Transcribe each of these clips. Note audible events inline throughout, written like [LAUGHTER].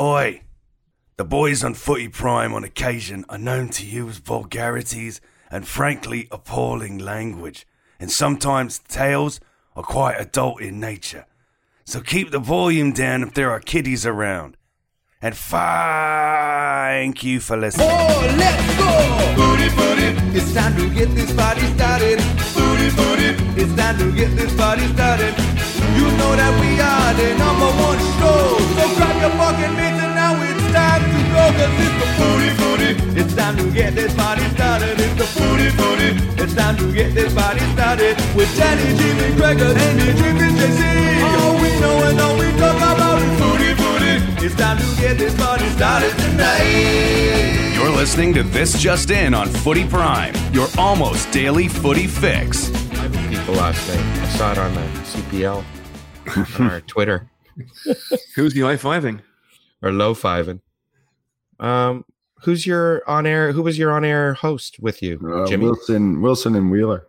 Oi! The boys on Footy Prime on occasion are known to use vulgarities and frankly appalling language, and sometimes tales are quite adult in nature. So keep the volume down if there are kiddies around. And thank you for listening. Oh, let's go! Booty, booty. It's time to get this party started. Booty, booty. It's time to get this party started. You know that we are the number one show. So grab your fucking mitts and now it's time to go. Cause it's the booty, booty. It's time to get this party started. It's the booty, booty. It's time to get this party started. With Danny, Jimmy, Gregor, Amy, Jimmy, JC. All we know and all we talk about is booty, booty. It's time to get this party started tonight. You're listening to This Just In on Footy Prime, your almost daily footy fix. I met people last night. I saw it on the CPL, [LAUGHS] on our Twitter, [LAUGHS] Who's the high fiving? or low fiving. Um, who's your on air? Who was your on air host with you, Uh, Jimmy Wilson, Wilson, and Wheeler.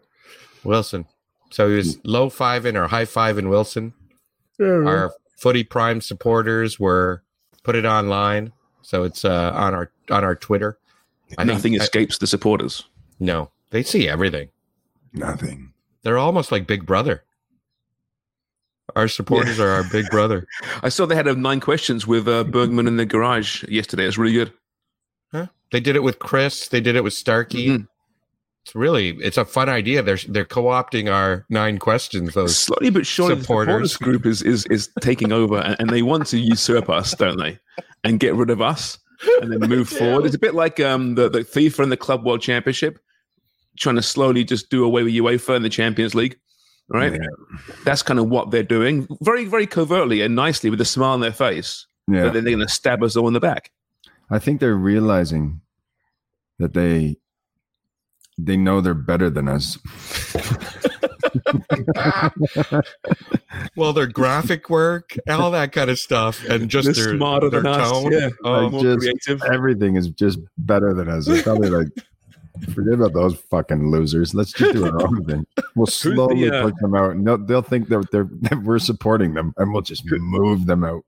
Wilson? So he was low fiving or high fiving Wilson. Our footy prime supporters were put it online, so it's uh, on our on our Twitter. I think- Nothing I- escapes the supporters. No, they see everything. Nothing. They're almost like Big Brother. Our supporters are our Big Brother. [LAUGHS] I saw they had uh, nine questions with uh, Bergman in the garage yesterday. It's really good. Huh? They did it with Chris. They did it with Starkey. Mhm. It's really it's a fun idea. They're they're co-opting our nine questions. Those Slowly but surely, supporters. the supporters group is is is taking over, and, and they want to usurp us, don't they? And get rid of us, and then move [LAUGHS] forward. It's a bit like um the the FIFA and the Club World Championship, trying to slowly just do away with UEFA and the Champions League. Right? Yeah. That's kind of what they're doing, very very covertly and nicely with a smile on their face. Yeah. But then they're going to stab us all in the back. I think they're realizing that they they know they're better than us. [LAUGHS] well, their graphic work, all that kind of stuff, and just They're their, smarter their than us, tone. yeah. Oh, Like, just creative. everything is just better than us. It's probably like forget about those fucking losers. Let's just do our own thing. We'll [LAUGHS] slowly uh, push them out, and they'll, they'll think that they're that [LAUGHS] we're supporting them, and we'll just move them out.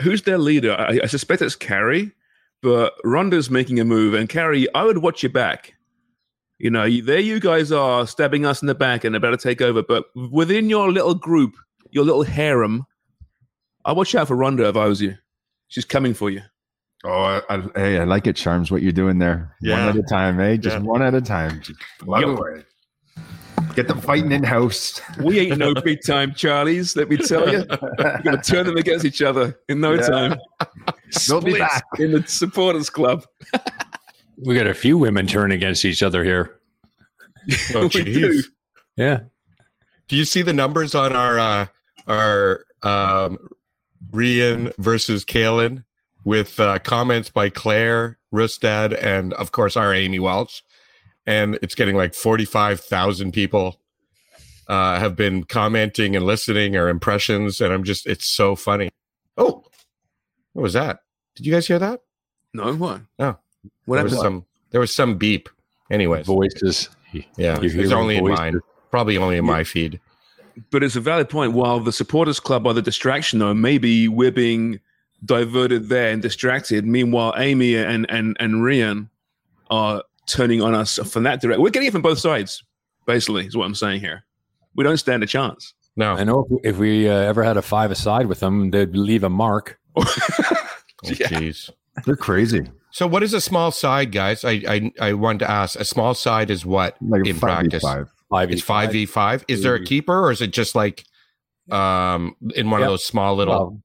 who's their leader? I, I suspect it's Carrie, but Ronda's making a move, and Carrie, I would watch your back. You know, there you guys are stabbing us in the back and about to take over, but within your little group, your little harem, I watch out for Ronda if I was you. She's coming for you. Oh, I, I, hey, I like it, Charms. What you're doing there, Yeah. one at a time, eh? Just Yeah. one at a time. Just plug Yo. away. Get them fighting in house. We ain't no [LAUGHS] big time Charlies, let me tell you. We're going to turn them against each other in no Yeah. time. They'll be back. in the supporters club. We got a few women turn against each other here. [LAUGHS] oh, We do. Yeah. Do you see the numbers on our uh, our um, Rian versus Kalen with uh, comments by Claire Rustad and of course our Amy Walsh, and it's getting like forty five thousand people uh, have been commenting and listening or impressions, and I'm just it's so funny. Oh, what was that? Did you guys hear that? No, what? Oh. What there was happened? some there was some beep. Anyways, Voices. yeah, You hear it's only in mine. Probably only in my feed. But it's a valid point. While the supporters club are the distraction, though, maybe we're being diverted there and distracted. Meanwhile, Amy and and and Rian are turning on us from that direction. We're getting it from both sides. Basically, is what I'm saying here. We don't stand a chance. No. I know if, if we uh, ever had a five aside with them, they'd leave a mark. [LAUGHS] Oh, jeez. They're crazy. So, what is a small side, guys? I I, I wanted to ask. A small side is what Like in five v practice? five. Five It's five v five. Is there a keeper, or is it just like um in one Yep. of those small little Well,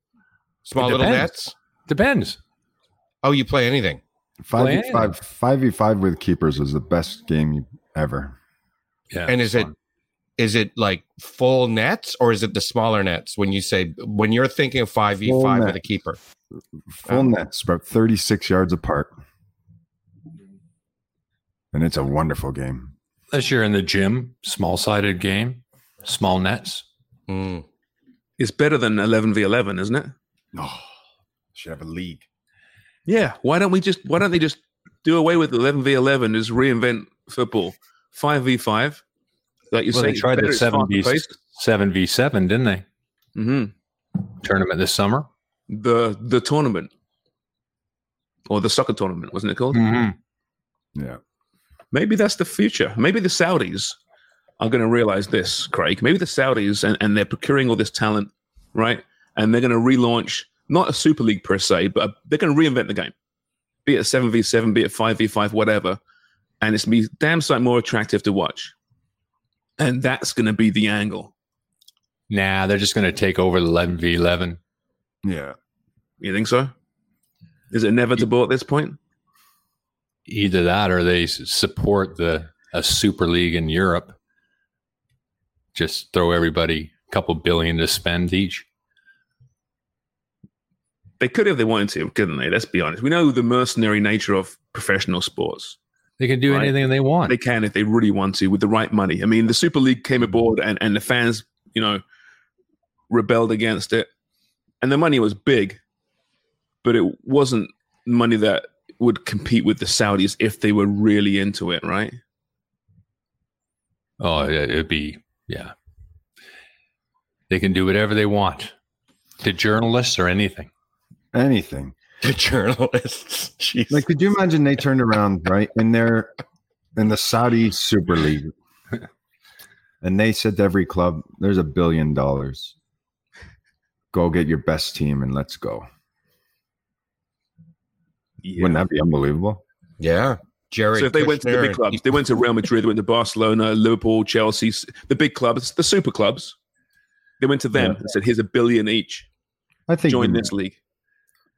small it little depends. nets? Depends. Oh, you play anything? Five v Play five. Five v five with keepers is the best game ever. Yeah. and is it is it like full nets or is it the smaller nets? When you say when you're thinking of five v five with a keeper, Full Um, nets, about thirty six yards apart, and it's a wonderful game. Unless you're in the gym, small sided game, small nets. Mm. It's better than 11v11, isn't it? Oh, should have a league. Yeah. Why don't we just? Why don't they just do away with 11v11? Just reinvent football. 5v5. Like you Well, say, they tried the seven v seven v seven, didn't they? hmm Tournament this summer. The the tournament or the soccer tournament, wasn't it called? Mm-hmm. Yeah, Maybe that's the future. Maybe the Saudis are going to realize this, Craig. Maybe the Saudis and, and they're procuring all this talent, right? And they're going to relaunch not a Super League per se, but they're going to reinvent the game. Be it 7v7, be it 5v5, whatever. And it's going to be damn sight more attractive to watch. And that's going to be the angle. Nah, they're just going to take over the eleven v eleven. yeah. You think so? Is it inevitable at this point? Either that, or they support the a super league in Europe. Just throw everybody a couple billion to spend each. They could if they wanted to, couldn't they? Let's be honest. We know the mercenary nature of professional sports. They can do Right. anything they want. They can if they really want to with the right money. I mean, the Super League came aboard and, and the fans, you know, rebelled against it. And the money was big, but it wasn't money that would compete with the Saudis if they were really into it, right? Oh, it- it'd be yeah. They can do whatever they want to journalists or anything. Anything. The journalists. [LAUGHS] Jeez. Like, could you imagine they turned around right in their in the Saudi Super League, and they said to every club, "There's a billion dollars. Go get your best team and let's go." Wouldn't that be unbelievable? yeah, Jerry. so if they went to the big clubs, they went to Real Madrid, they went to Barcelona, Liverpool, Chelsea, the big clubs, the super clubs. They went to them Yeah. and said, "Here's a billion each. I think Join this league."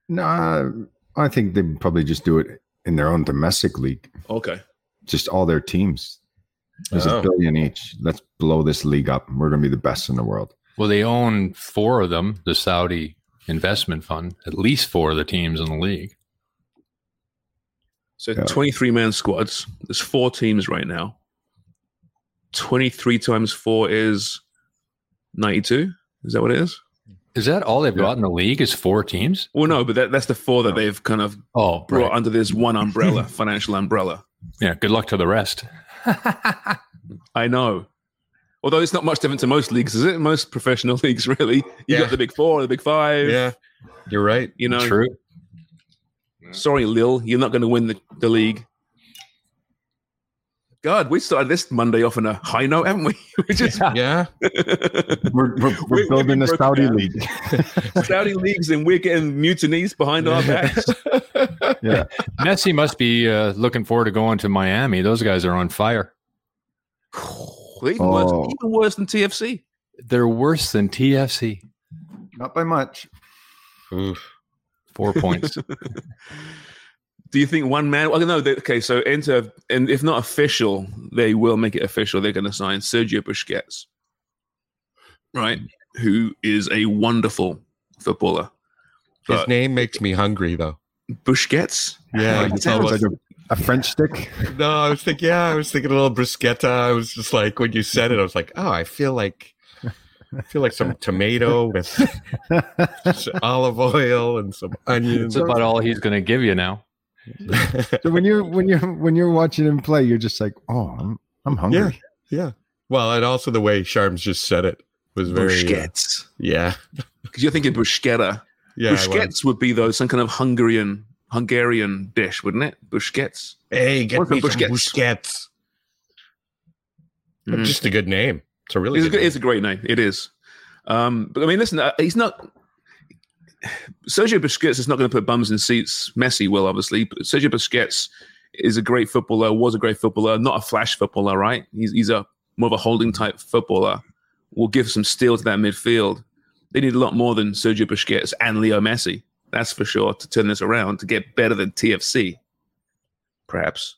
Nah, I think they'd probably just do it in their own domestic league. Okay. Just all their teams. There's Oh. a billion each. Let's blow this league up. We're going to be the best in the world. Well, they own four of them, the Saudi investment fund, at least four of the teams in the league. So Yeah. 23 man squads. There's four teams right now. 23 times four is 92. Is that what it is? Is that all they've Yeah. got in the league? Is four teams? Well, no, but that, that's the four that No. they've kind of Oh, brought right. under this one umbrella, [LAUGHS] financial umbrella. yeah. Good luck to the rest. [LAUGHS] I know. Although it's not much different to most leagues, is it? Most professional [LAUGHS] leagues, really. You Yeah. got the big four, the big five. Yeah, you're right. You know, True. sorry, Lil, you're not going to win the, the league. God, we started this Monday off on a high note, haven't we? [LAUGHS] we just Yeah, [LAUGHS] We're, we're, we're building been the broken Saudi down. league. [LAUGHS] Saudi leagues and we're getting mutinies behind our backs. yeah. Messi must be uh, looking forward to going to Miami. Those guys are on fire. even, worse, Oh. even worse than TFC. They're worse than TFC. Not by much. Oof. Four points. Do you think one man? Well, no. They, okay, so Inter, and if not official, they will make it official. They're going to sign Sergio Busquets, right? Who is a wonderful footballer. His name makes me hungry, though. Busquets. Yeah, It sounds almost- like a, a French stick. [LAUGHS] No, I was thinking. Yeah, I was thinking a little bruschetta. I was just like, when you said it, I was like, oh, I feel like, I feel like some tomato with [LAUGHS] olive oil and some onions. That's about all he's going to give you now. So when you're when you're when you're watching him play, you're just like, oh, I'm I'm hungry. yeah. yeah. Well, and also the way Sharms just said it was very. uh, yeah. [LAUGHS] Because you're thinking bruschetta. Yeah. I Busquets would be though some kind of Hungarian Hungarian dish, wouldn't it? Busquets. Hey, get Work me on some Busquets. Busquets. Mhm. Just a good name. It's a really It's a, good good- it's a great name. It is. Um, but I mean, listen, uh, he's not. Sergio Busquets is not going to put bums in seats. Messi will, obviously. But Sergio Busquets is a great footballer, was a great footballer, not a flash footballer, right? He's, he's a more of a holding type footballer. Will give some steel to that midfield. They need a lot more than Sergio Busquets and Leo Messi. That's for sure to turn this around to get better than TFC, perhaps.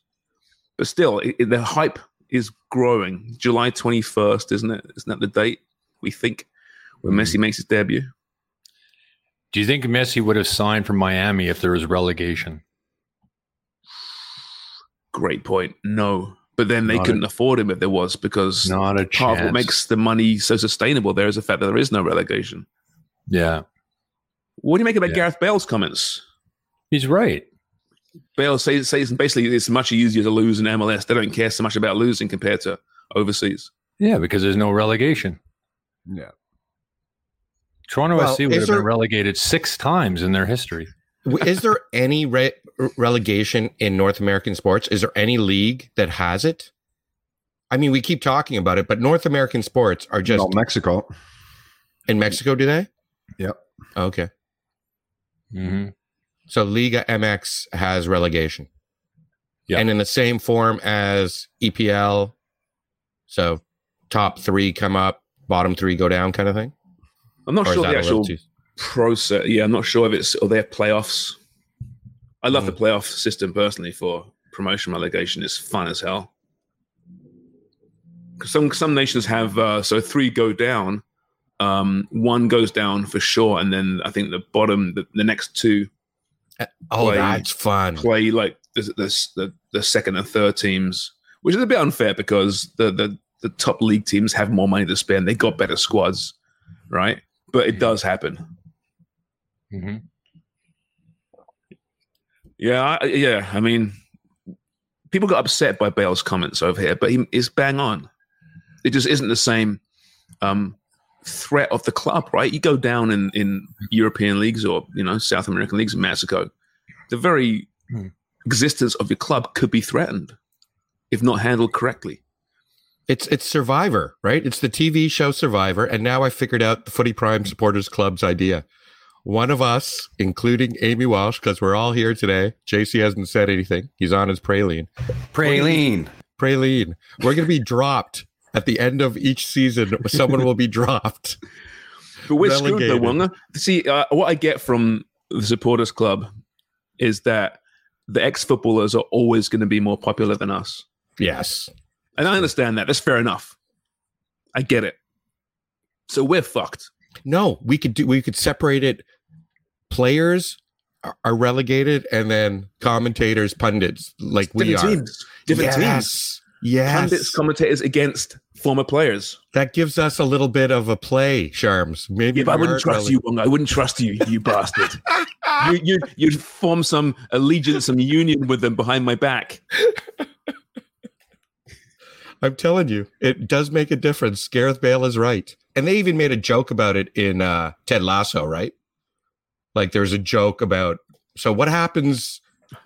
But still, it, it- the hype is growing. July 21st, isn't it? Isn't that the date we think when mm-hmm. Messi makes his debut? Do you think Messi would have signed for Miami if there was relegation? Great point. No. But then they Not couldn't afford him if there was because Not a part of what makes the money so sustainable there is the fact that there is no relegation. Yeah, What do you make about Yeah. Gareth Bale's comments? he's right. Bale says, says basically it's much easier to lose in MLS. They don't care so much about losing compared to overseas. Yeah, because there's no relegation. Yeah. Toronto Well, FC would have there- been relegated six times in their history. Is there [LAUGHS] any re- relegation in North American sports? Is there any league that has it? I mean, we keep talking about it, but North American sports are just No, Mexico. in Mexico, do they? Yep. Okay. Mm-hmm. So Liga MX has relegation. Yeah. And in the same form as EPL. So top three come up, bottom three go down kind of thing? I'm not sure the actual process. Yeah, I'm not sure if it's or their playoffs. I love Mm. the playoff system personally for promotion relegation. It's fun as hell. Some some nations have uh, so three go down, um, one goes down for sure, and then I think the bottom the, the next two Oh, play- that's fun. play like the, the the the second and third teams, which is a bit unfair because the the the top league teams have more money to spend. They got better squads, right? But it does happen. Mm-hmm. Yeah, I, yeah. I mean, people got upset by Bale's comments over here, but he is bang on. It just isn't the same um, threat of the club, right? You go down in in European leagues or you know South American leagues in Mexico, the very Hmm. existence of your club could be threatened if not handled correctly. It's it's Survivor, right? It's the TV show Survivor, and now I figured out the Footy Prime Supporters Club's idea. One of us, including Amy Walsh, because we're all here today. JC hasn't said anything. He's on his praline. Praline. Praline. We're going to be dropped at the end of each season. Someone will be dropped. But we're screwed though, Relegated. Wonga. See, uh, what I get from the supporters club is that the ex footballers are always going to be more popular than us. Yes. And I understand that. That's fair enough. I get it. So we're fucked. No, we could do. We could separate it. Players are, are relegated, and then commentators, pundits, like we Different are. teams. Different teams. yes. Yes. Pundits, commentators against former players. that gives us a little bit of a play, Sharms. Maybe Yeah, I wouldn't trust you, Wonga. I wouldn't trust you, you [LAUGHS] bastard. You, you, you'd form some allegiance, some union with them behind my back. I'm telling you, it does make a difference. Gareth Bale is right. And they even made a joke about it in uh, Ted Lasso, right? Like there's a joke about so what happens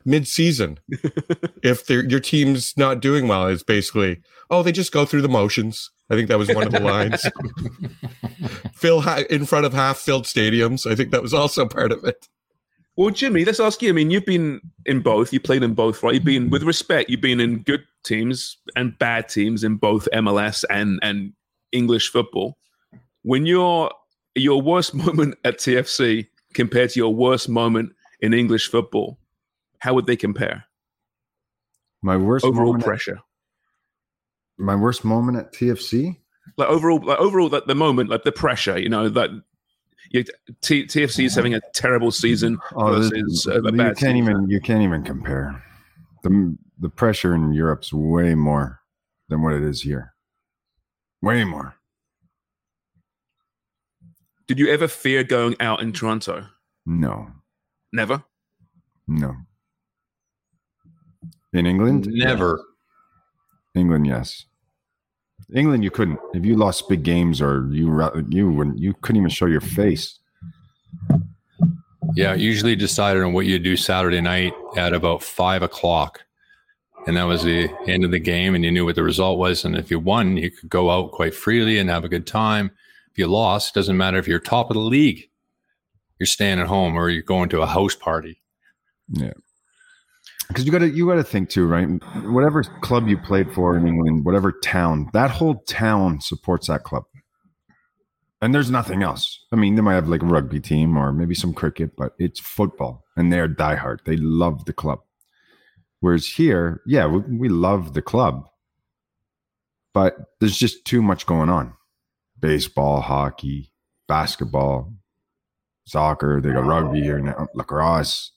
mid-season [LAUGHS] if your team's not doing well? It's basically, oh, they just go through the motions. I think that was one of the lines. [LAUGHS] Fill ha- in front of half-filled stadiums. I think that was also part of it. Well, Jimmy, let's ask you. I mean, you've been in both. You played in both, right? You've been, with respect, you've been in good teams and bad teams in both MLS and and English football. When you're your worst [LAUGHS] moment at TFC compared to your worst moment in English football, how would they compare? My worst Overall moment. At, pressure, my worst moment at TFC. like overall, like overall, like the moment, like the pressure. You know, that T, TFC is having a terrible season Oh, versus uh, a you can't season. even you can't even compare. the The pressure in Europe's way more than what it is here. Way more. Did you ever fear going out in Toronto? No, Never. no. In England, Never. England, yes. England, you couldn't. If you lost big games or you you wouldn't, you couldn't even show your face. Yeah, usually decided on what you do Saturday night at about five o'clock. And that was the end of the game, and you knew what the result was. And if you won, you could go out quite freely and have a good time. If you lost, doesn't matter if you're top of the league. You're staying at home or you're going to a house party. Yeah. Because you got to you got to think too, right? Whatever club you played for in England, whatever town, that whole town supports that club. And there's nothing else. I mean, they might have like a rugby team or maybe some cricket, but it's football, and they're diehard. They love the club. Whereas here, yeah, we, we love the club, but there's just too much going on. Baseball, hockey, basketball, soccer. They got rugby here now, lacrosse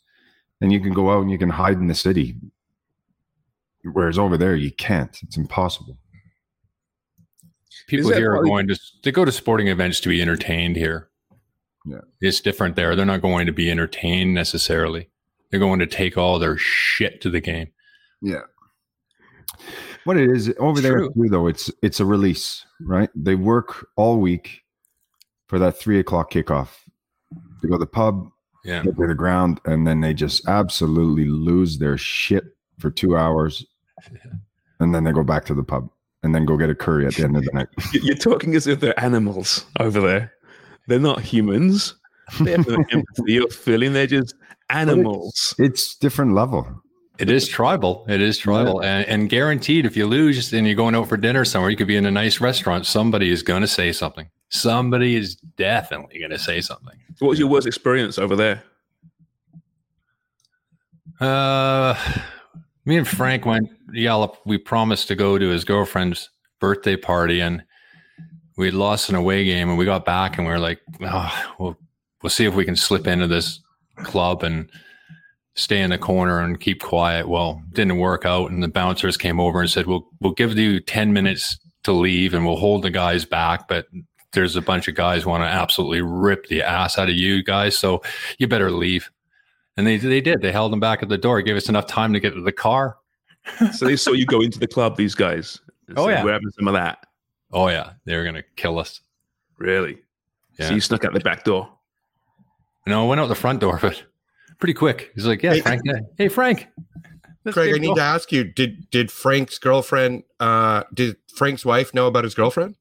and you can go out and you can hide in the city. Whereas over there, you can't. It's impossible. People that here are going to they go to sporting events to be entertained here. Yeah. It's different there. They're not going to be entertained necessarily. They're going to take all their shit to the game. Yeah. What it is over there too, though, it's it's a release, right? They work all week for that three o'clock kickoff. They go to the pub, Yeah. get to the ground, and then they just absolutely lose their shit for two hours, [LAUGHS] and then they go back to the pub and then go get a curry at the end of the night. [LAUGHS] You- You're talking as if they're animals over there. They're not humans. They have no [LAUGHS] empathy or feeling. They're just animals. It's different level. It is tribal. It is tribal. And, and guaranteed, if you lose and you're going out for dinner somewhere, you could be in a nice restaurant. Somebody is going to say something. Somebody is definitely going to say something. What was your worst experience over there? Uh, me and Frank went Yallop. We promised to go to his girlfriend's birthday party, and we had lost an away game, and we got back, and we were like, oh, we'll we'll see if we can slip into this club and stay in the corner and keep quiet. Well, didn't work out, and the bouncers came over and said, "We'll we'll give you ten minutes to leave, and we'll hold the guys back, but." There's a bunch of guys want to absolutely rip the ass out of you guys, so you better leave. And they they did. They held them back at the door, gave us enough time to get to the car. So they saw you go into the club, these guys. and [LAUGHS] Oh, said, yeah. We're having some of that. Oh yeah, they were gonna kill us. Really? Yeah. So you snuck out the back door. No, I went out the front door, but pretty quick. He's like, "Yeah, Hey- Frank. Hey, Frank. Craig, I need to ask you: Did did Frank's girlfriend? Uh, did Frank's wife know about his girlfriend?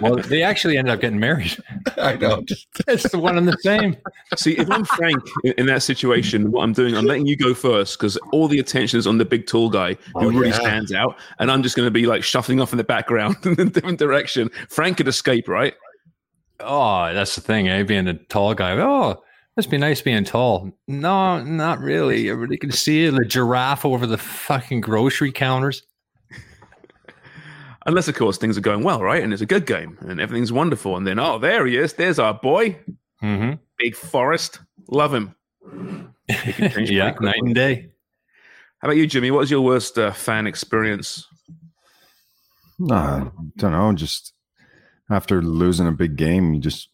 Well, they actually ended up getting married. [LAUGHS] I know. Just It's the one and the same. See, if I'm Frank in, in that situation, what I'm doing, I'm letting you go first because all the attention is on the big tall guy who Oh, really yeah. stands out, and I'm just going to be like shuffling off in the background [LAUGHS] in a different direction. Frank could escape, right? Oh, that's the thing, eh? Being a tall guy. Oh, must be nice being tall. No, not really. Everybody can see the giraffe over the fucking grocery counters. Unless, of course, things are going well, right? And it's a good game and everything's wonderful. And then, oh, there he is. There's our boy, Mm-hmm. Big Forrest. Love him. [LAUGHS] yeah, night and day. How about you, Jimmy? What was your worst uh, fan experience? I don't know. Just after losing a big game, you just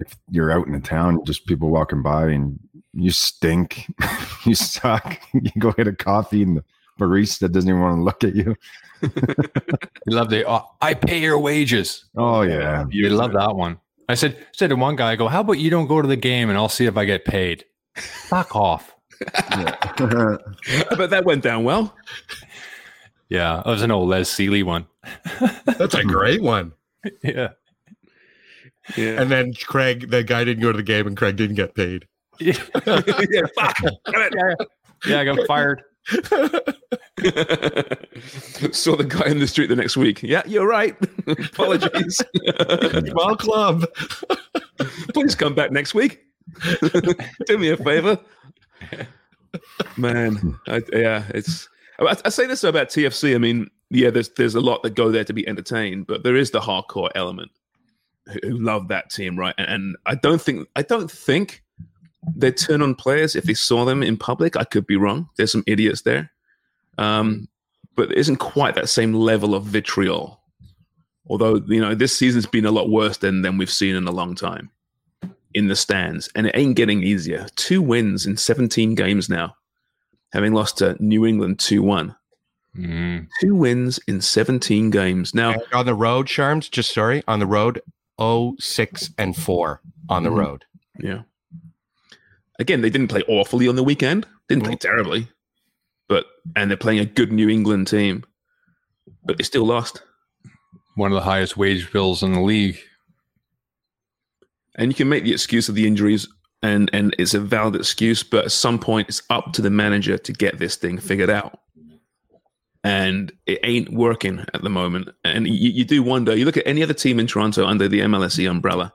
if you're out in the town, just people walking by and you stink, [LAUGHS] you suck. [LAUGHS] You go get a coffee and the barista doesn't even want to look at you. You love the. Oh, I pay your wages. Oh yeah, You love that one. I said said to one guy, I go, how about you don't go to the game and I'll see if I get paid. Fuck off. [LAUGHS] but that went down well. Yeah, it was an old Les Sealey one. [LAUGHS] that's a great one. Yeah. Yeah. And then Craig, the guy didn't go to the game, and Craig didn't get paid. [LAUGHS] Yeah, yeah, fuck. yeah, I got fired. [LAUGHS] Saw the guy in the street the next week. Yeah, you're right. [LAUGHS] Apologies. [LAUGHS] Well, club. Please come back next week. Do me a favor. Man, I, yeah, it's. I, I say this about TFC. I mean, yeah, there's there's a lot that go there to be entertained, but there is the hardcore element who, who love that team, right? And, and I don't think I don't think they turn on players if they saw them in public. I could be wrong. There's some idiots there, um, but it isn't quite that same level of vitriol. Although you know this season's been a lot worse than than we've seen in a long time in the stands, and it ain't getting easier. Two wins in 17 games now, having lost to New England 2 1. Mm. Two wins in 17 games. Now, And on the road, Charms, just sorry, on the road, oh, six and four on the Mhm. road. yeah. Again, they didn't play awfully on the weekend, didn't play terribly, but, and they're playing a good New England team, but they still lost. one of the highest wage bills in the league. And you can make the excuse of the injuries, and and it's a valid excuse. But at some point, it's up to the manager to get this thing figured out. And it ain't working at the moment. And you, you do wonder. You look at any other team in Toronto under the MLSE umbrella.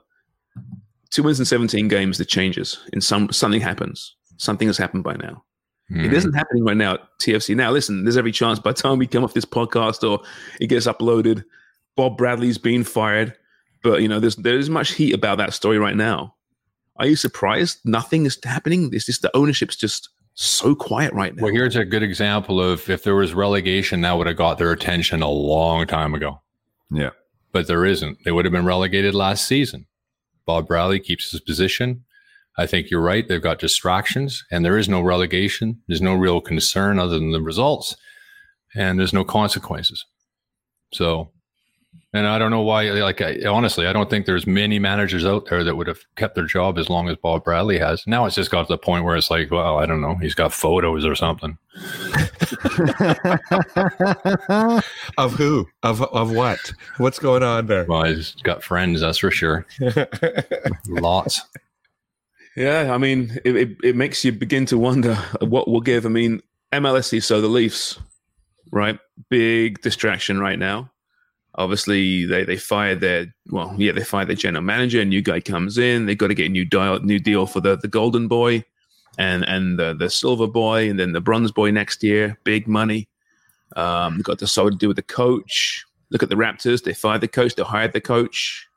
Two wins in seventeen games. The changes in some something happens. Something has happened by now. Hmm. It isn't happening right now at TFC. Now, listen, there's every chance by the time we come off this podcast or it gets uploaded, Bob Bradley's been fired. But you know, there's there's much heat about that story right now. Are you surprised? Nothing is happening. It's just the ownership's just so quiet right now. Well, here's a good example of if there was relegation, that would have got their attention a long time ago. Yeah. But there isn't. They would have been relegated last season. Bob Bradley keeps his position. I think you're right. They've got distractions, and there is no relegation. There's no real concern other than the results, and there's no consequences. So, and I don't know why. Like, I, honestly, I don't think there's many managers out there that would have kept their job as long as Bob Bradley has. Now it's just got to the point where it's like, well, I don't know. He's got photos or something. [LAUGHS] of who? Of of what? What's going on there? Well, he's got friends, that's for sure. [LAUGHS] Lots. Yeah, I mean, it, it, it makes you begin to wonder what will give. I mean, MLSE, so the Leafs, right? Big distraction right now. Obviously, they, they fired their well, yeah, they fired their general manager. A new guy comes in. they've got to get a new deal, new deal for the the Golden Boy, and and the the Silver Boy, and then the Bronze Boy next year. Big money. Um, got to so to do with the coach. Look at the Raptors. They fired the coach. They hired the coach.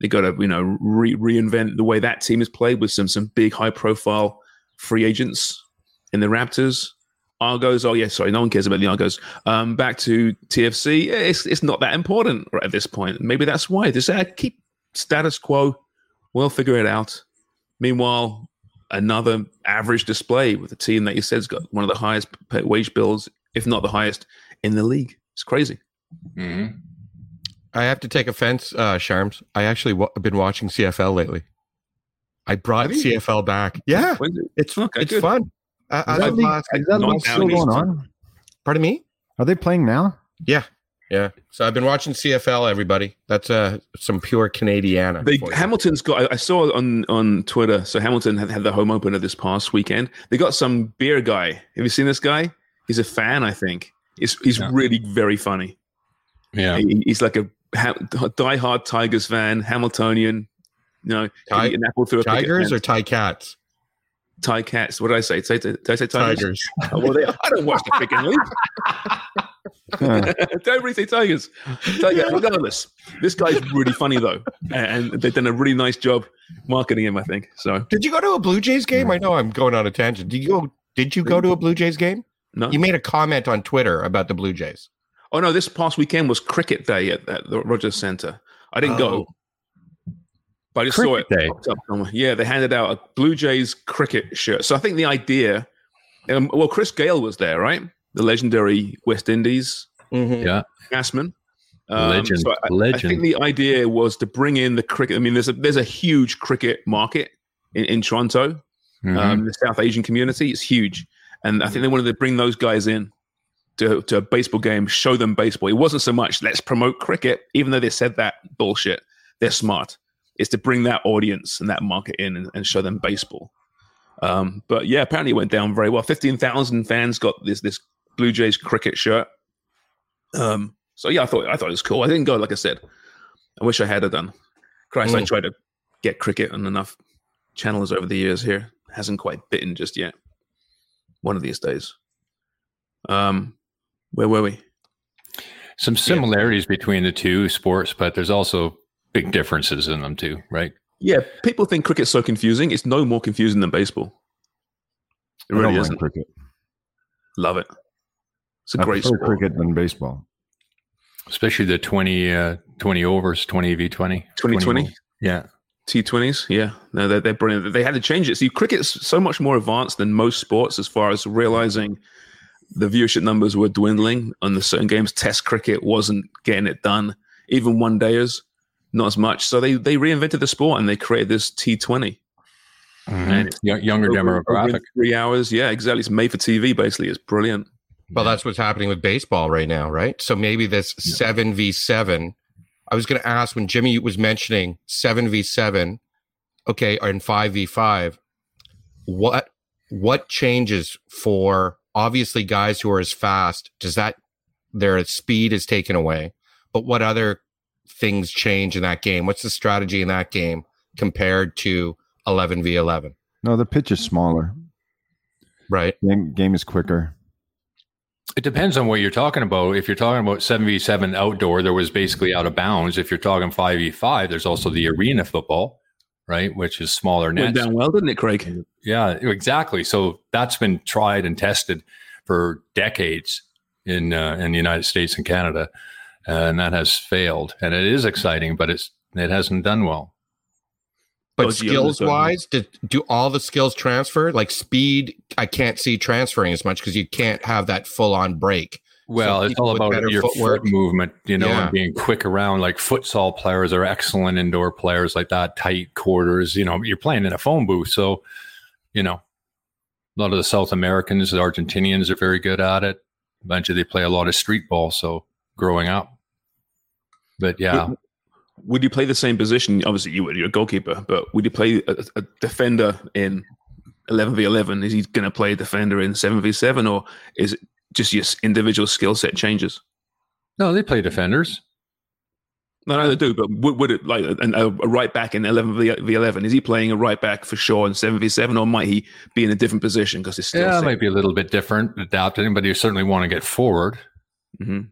They got to you know re- reinvent the way that team is played with some some big high profile free agents in the Raptors. Argos, oh yeah, sorry, no one cares about the Argos. Um, back to TFC, it's it's not that important right at this point. Maybe that's why. Just uh, keep status quo. We'll figure it out. Meanwhile, another average display with a team that you said's got one of the highest wage bills, if not the highest, in the league. It's crazy. Mm-hmm. I have to take offense, uh, Sharms. I actually w- been watching CFL lately. I brought CFL back. Yeah, it- it's Okay, it's good. fun. I, I Is that love league, basketball. is that Not league still going east. on? Pardon me? Are they playing now? Yeah, yeah. So I've been watching CFL. Everybody, that's uh some pure Canadiana. They. Hamilton's got. I- I saw on on Twitter. So Hamilton had had the home opener this past weekend. They got some beer guy. Have you seen this guy? He's a fan, I think. He's he's Yeah. really very funny. Yeah. He- he's like a ha- diehard Tigers fan, Hamiltonian. You know, Ti- eat an apple through a Tigers or fence. Ti-Cats? Ti-Cats? What did I say? Say did I say Tigers? Tigers. Oh, well, they, I don't watch the freaking league. [LAUGHS] don't really say Tigers. Tigers. Regardless, this guy's really funny though, and they've done a really nice job marketing him. I think so. Did you go to a Blue Jays game? I know I'm going on a tangent. Did you go? Did you go to a Blue Jays game? No. You made a comment on Twitter about the Blue Jays. Oh no, this past weekend was cricket day at, at the Rogers Center. I didn't go, oh. But I just saw it. Day? popped up somewhere. Yeah, they handed out a Blue Jays cricket shirt. So I think the idea, um, well, Chris Gayle was there, right? The legendary West Indies Yeah. batsman. Um, Legend. so I, I think the idea was to bring in the cricket. I mean, there's a there's a huge cricket market in, in Toronto. Mhm. Um, the South Asian community It's huge, and I think they wanted to bring those guys in to, to a baseball game, show them baseball. It wasn't so much let's promote cricket, even though they said that bullshit. They're smart. It's to bring that audience and that market in and, and show them baseball. Um, but yeah, apparently it went down very well. Fifteen thousand fans got this this Blue Jays cricket shirt. Um, so yeah, I thought I thought it was cool. I didn't go, like I said. I wish I had it done. Christ, I Mm. tried to get cricket on enough channels over the years here. Hasn't quite bitten just yet. One of these days. Um, where were we? Some similarities between the two sports, but there's also big differences in them too, right? Yeah, people think cricket's so confusing. It's no more confusing than baseball. It I really isn't. cricket. Love it. It's a I great prefer sport. cricket than baseball. Especially the 20, uh, 20 overs, 20 v 20. 2020 Yeah. T20s, yeah, no, they're, they're brilliant. They had to change it. See, cricket's so much more advanced than most sports as far as realizing the viewership numbers were dwindling on the certain games. Test cricket wasn't getting it done. Even one dayers, not as much. So they they reinvented the sport and they created this T20. Mm-hmm. And it's yo- younger Over- over demographic. three hours, yeah, exactly. It's made for TV. Basically, it's brilliant. Well, that's what's happening with baseball right now, right? So maybe this seven v seven I was going to ask when Jimmy was mentioning seven v seven, okay, and five v five, what what changes for obviously guys who are as fast? Does that their speed is taken away? But what other things change in that game? What's the strategy in that game compared to eleven v eleven? No, the pitch is smaller. Right. Game, game is quicker. It depends on what you're talking about. If you're talking about 7v7 outdoor, there was basically out of bounds. If you're talking 5v5, there's also the arena football, right? Which is smaller nets. Went down well, didn't it, Craig? Yeah, exactly. So that's been tried and tested for decades in uh, in the United States and Canada, Uh, and that has failed. And it is exciting, but it's it hasn't done well. But gee, skills I'm wise, do, do all the skills transfer? Like speed, I can't see transferring as much because you can't have that full on break. Well, So it's all about your footwork- foot movement, you know, Yeah. and being quick around. Like futsal players are excellent indoor players like that, tight quarters. You know, you're playing in a phone booth, so you know, a lot of the South Americans, the Argentinians are very good at it. Eventually, they play a lot of street ball. So growing up, but yeah, Would, would you play the same position? Obviously, you would. You're a goalkeeper, but would you play a, a defender in 11v11? Is he going to play a defender in 7v7, or is it just your individual skill set changes? no, they play defenders. No, no, they do. But would, would it like a, a right back in 11v11? Is he playing a right back for sure in 7v7, or might he be in a different position because it's skill Yeah, it might be a little bit different, adapted, but you certainly want to get forward. hmm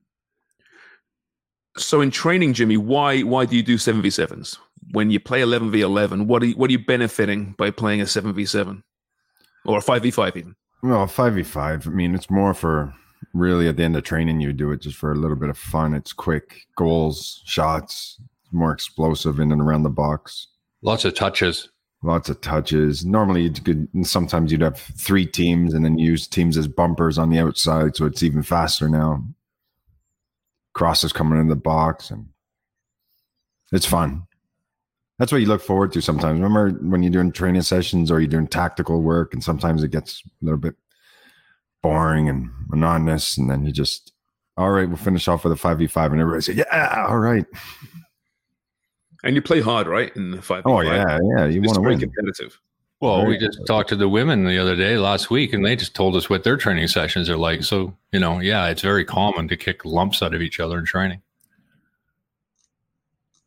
So in training, Jimmy, why why do you do seven v sevens when you play eleven v eleven? What are you, what are you benefiting by playing a seven v seven or a five v five even? Well, five v five. I mean, it's more for really at the end of training. You do it just for a little bit of fun. It's quick goals, shots, more explosive in and around the box. Lots of touches. Lots of touches. Normally, you could. Sometimes you'd have three teams and then use teams as bumpers on the outside, so it's even faster now. Crosses coming in the box, and it's fun. That's what you look forward to sometimes. Remember when you're doing training sessions or you're doing tactical work, and sometimes it gets a little bit boring and monotonous, and then you just, all right, we'll finish off with a five v five, and everybody say, yeah, all right. And you play hard, right? In the five. Oh yeah, yeah, you want to very win. competitive. Well, Very we just talked to the women the other day, last week, and they just told us what their training sessions are like. So, you know, yeah, it's very common to kick lumps out of each other in training.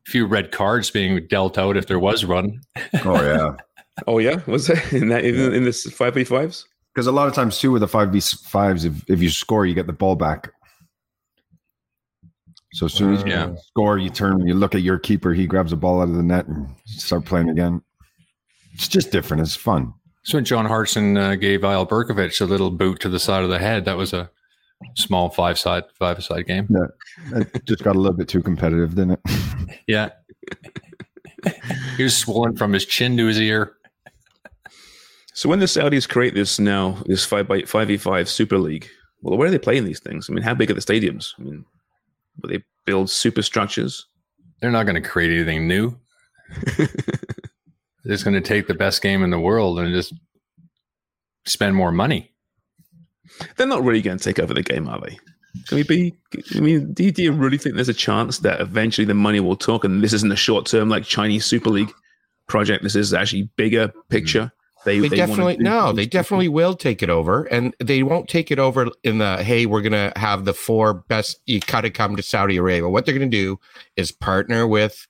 A few red cards being dealt out if there was one. Oh yeah. [LAUGHS] Oh yeah, was it in that in, in this five v fives? Because a lot of times too with the five v fives, if if you score, you get the ball back. So as soon as you Yeah. score, you turn, you look at your keeper, he grabs the ball out of the net and start playing again. It's just different. It's fun. So when John Hartson uh, gave Eyal Berkovic a little boot to the side of the head, that was a small five side five side game. Yeah, It just got a little bit too competitive, didn't it? [LAUGHS] Yeah. he was swollen from his chin to his ear. So when the Saudis create this now, this five by five v five Super League, well, where are they playing these things? I mean, how big are the stadiums? I mean, will they build superstructures? They're not going to create anything new. [LAUGHS] They're just going to take the best game in the world and just spend more money. They're not really going to take over the game, are they? Can we be? I mean, do you, do you really think there's a chance that eventually the money will talk, and this isn't a short term like Chinese Super League project? This is actually bigger picture. They, wanna definitely no, they definitely will take it over, and they won't take it over in the hey, we're gonna have the four best. You gotta come to Saudi Arabia. What they're gonna do is partner with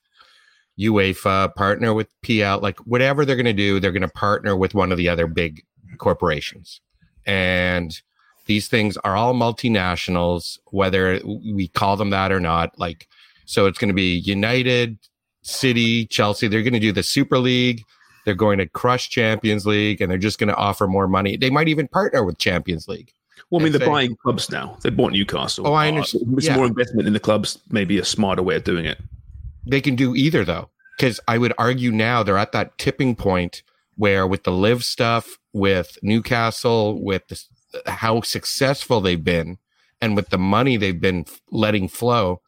UEFA, partner with PL, like whatever they're gonna do, they're gonna partner with one of the other big corporations, and these things are all multinationals, whether we call them that or not. Like, so it's going to be United, City, Chelsea. They're going to do the Super League. They're going to crush Champions League, and they're just going to offer more money. They might even partner with Champions League. Well, I mean, they're say- buying clubs now. They bought Newcastle. Oh, I Uh, understand. It's Yeah. more investment in the clubs, maybe a smarter way of doing it. They can do either though, because I would argue now they're at that tipping point where with the LIV stuff, with Newcastle, with the, how successful they've been, and with the money they've been letting flow.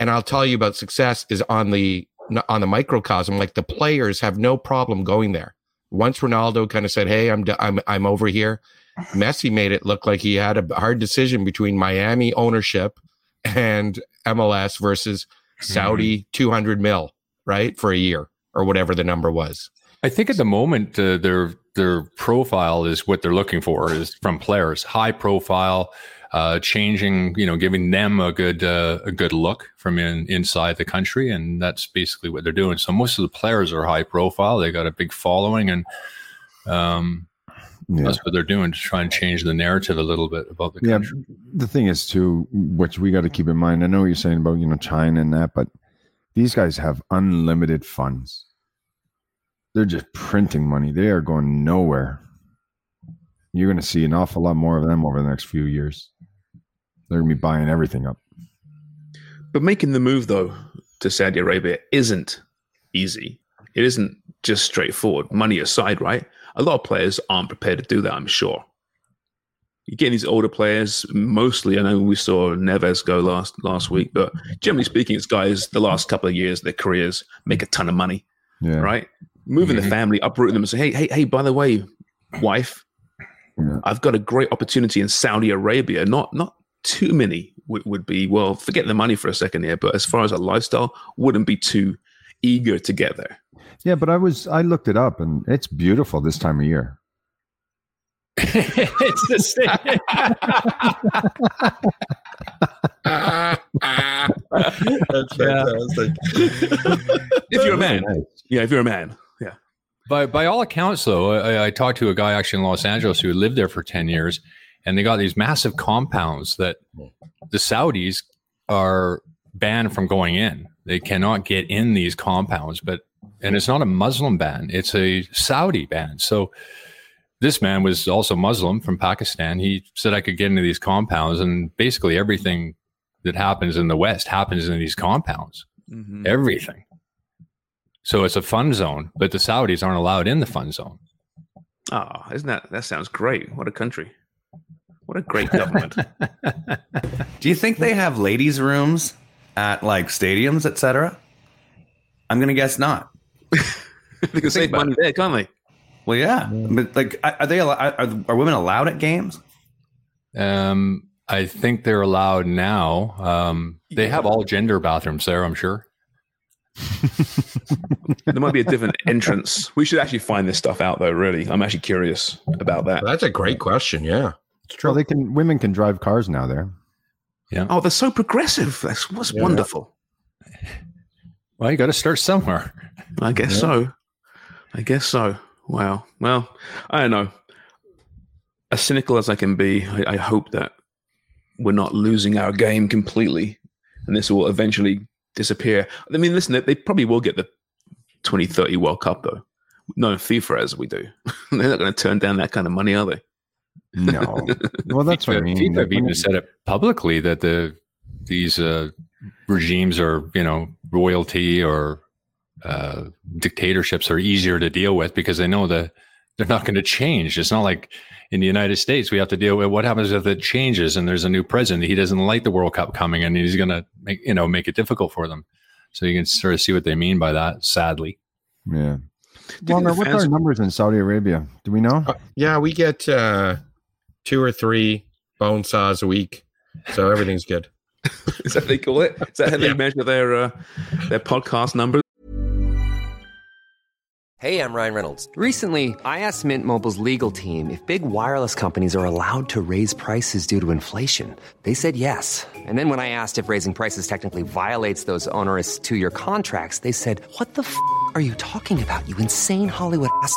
And I'll tell you about success is on the on the microcosm. Like the players have no problem going there. Once Ronaldo kind of said, "Hey, I'm I'm I'm over here," [LAUGHS] Messi made it look like he had a hard decision between Miami ownership and MLS versus Saudi 200 mil, right? For a year or whatever the number was. I think at the moment uh, their their profile is what they're looking for is from players, high profile, uh, changing, you know, giving them a good uh, a good look from in, inside the country, and that's basically what they're doing. So most of the players are high profile; they got a big following, and um, Yeah. that's what they're doing to try and change the narrative a little bit about the country. Yeah, country. the thing is too, which we got to keep in mind. I know what you're saying about you know China and that, but these guys have unlimited funds. They're just printing money. They are going nowhere. You're going to see an awful lot more of them over the next few years. They're going to be buying everything up. But making the move though to Saudi Arabia isn't easy. It isn't just straightforward. Money aside, right? A lot of players aren't prepared to do that. I'm sure. You're getting these older players. Mostly, I know we saw Neves go last last week, but generally speaking, it's guys the last couple of years, their careers make a ton of money, Yeah, right? Moving the mm-hmm. family, uprooting them, and say, hey, hey, hey, by the way, wife, Yeah. I've got a great opportunity in Saudi Arabia. Not not too many would, would be well. Forget the money for a second here, but as far as a lifestyle, wouldn't be too eager to get there. Yeah. But I was I looked it up, and it's beautiful this time of year. [LAUGHS] it's the same. [LAUGHS] That's fantastic. If you're a man, yeah. If you're a man, yeah. By by all accounts, though, I, I talked to a guy actually in Los Angeles who lived there for ten years, and they got these massive compounds that the Saudis are banned from going in. They cannot get in these compounds, but and it's not a Muslim ban; it's a Saudi ban. So this man was also Muslim from Pakistan. He said I could get into these compounds, and basically everything that happens in the West happens in these compounds. Mm-hmm. Everything. So it's a fun zone, but the Saudis aren't allowed in the fun zone. Oh, isn't that that sounds great? What a country! What a great government. [LAUGHS] Do you think they have ladies' rooms at like stadiums, etc.? I'm gonna guess not. [LAUGHS] they can save money there, can't they? Well, yeah, but like, are are they? al- Are, are women allowed at games? Um, I think they're allowed now. Um, they have all gender bathrooms there, I'm sure. [LAUGHS] There might be a different entrance. We should actually find this stuff out, though. Really, I'm actually curious about that. That's a great question. Yeah. It's true. Well, they can. Women can drive cars now. There. Yeah. Oh, they're so progressive. That's what's Yeah. wonderful. Well, you got to start somewhere. I guess so. I guess so. Wow. Well, I don't know. As cynical as I can be, I, I hope that we're not losing our game completely, and this will eventually disappear. I mean, listen, they, they probably will get the 2030 World Cup though, No FIFA as we do. [LAUGHS] They're not going to turn down that kind of money, are they? No. [LAUGHS] well, that's what I FIFA, mean. FIFA Like, have even said it publicly that the these uh, regimes or you know, royalty or uh, dictatorships are easier to deal with because they know that they're not going to change. It's not like in the United States we have to deal with what happens if it changes and there's a new president. He doesn't like the World Cup coming and he's going to make you know make it difficult for them. So you can sort of see what they mean by that. Sadly, Yeah. Do you think Walner, the what's our numbers in Saudi Arabia? Do we know? Uh, yeah, we get uh, two or three bone saws a week, so everything's good. [LAUGHS] Is that what they call it? Is that how they measure their uh, their podcast numbers? Hey, I'm Ryan Reynolds. Recently, I asked Mint Mobile's legal team if big wireless companies are allowed to raise prices due to inflation. They said yes. And then when I asked if raising prices technically violates those onerous two year contracts, they said, What the f are you talking about, you insane Hollywood ass?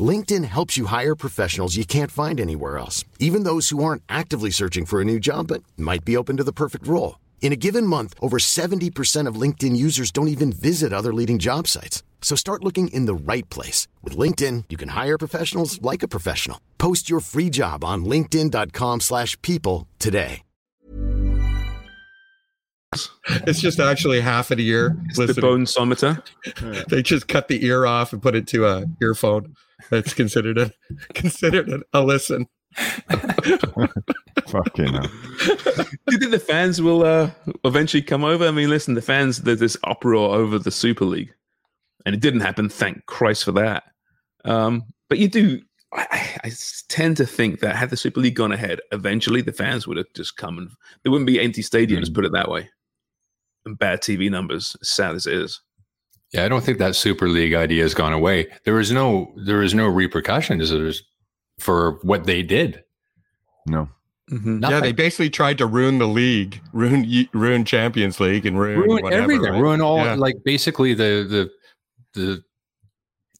LinkedIn helps you hire professionals you can't find anywhere else, even those who aren't actively searching for a new job but might be open to the perfect role. In a given month, over 70% of LinkedIn users don't even visit other leading job sites. So start looking in the right place. With LinkedIn, you can hire professionals like a professional. Post your free job on linkedin.com slash people today. It's just actually half of the ear. It's the listening. bonesometer. [LAUGHS] They just cut the ear off and put it to a earphone. That's considered a [LAUGHS] considered a, a listen. [LAUGHS] Fucking hell. Do you think the fans will uh, eventually come over? I mean, listen, the fans, there's this uproar over the Super League, and it didn't happen. Thank Christ for that. Um, but you do, I, I- I tend to think that had the Super League gone ahead, eventually the fans would have just come and there wouldn't be empty stadiums, put it that way, and bad TV numbers, as sad as it is. Yeah, I don't think that Super League idea has gone away. There is no there is no repercussions for what they did. No. Mm-hmm. Yeah, they basically tried to ruin the league, ruin ruin Champions League, and ruin, ruin whatever, everything, right? ruin all Yeah. like basically the the the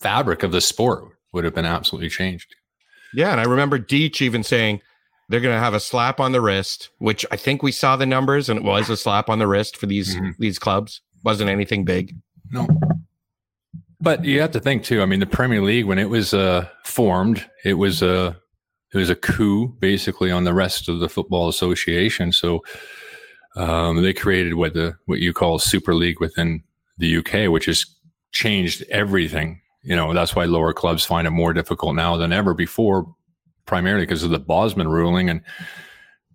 fabric of the sport would have been absolutely changed. Yeah, and I remember Deech even saying they're going to have a slap on the wrist, which I think we saw the numbers, and it was a slap on the wrist for these mm-hmm. these clubs. wasn't anything big. No. But you have to think too. I mean, the Premier League when it was uh, formed, it was a it was a coup basically on the rest of the football association. So um, they created what the what you call Super League within the UK, which has changed everything. You know, that's why lower clubs find it more difficult now than ever before, primarily because of the Bosman ruling. And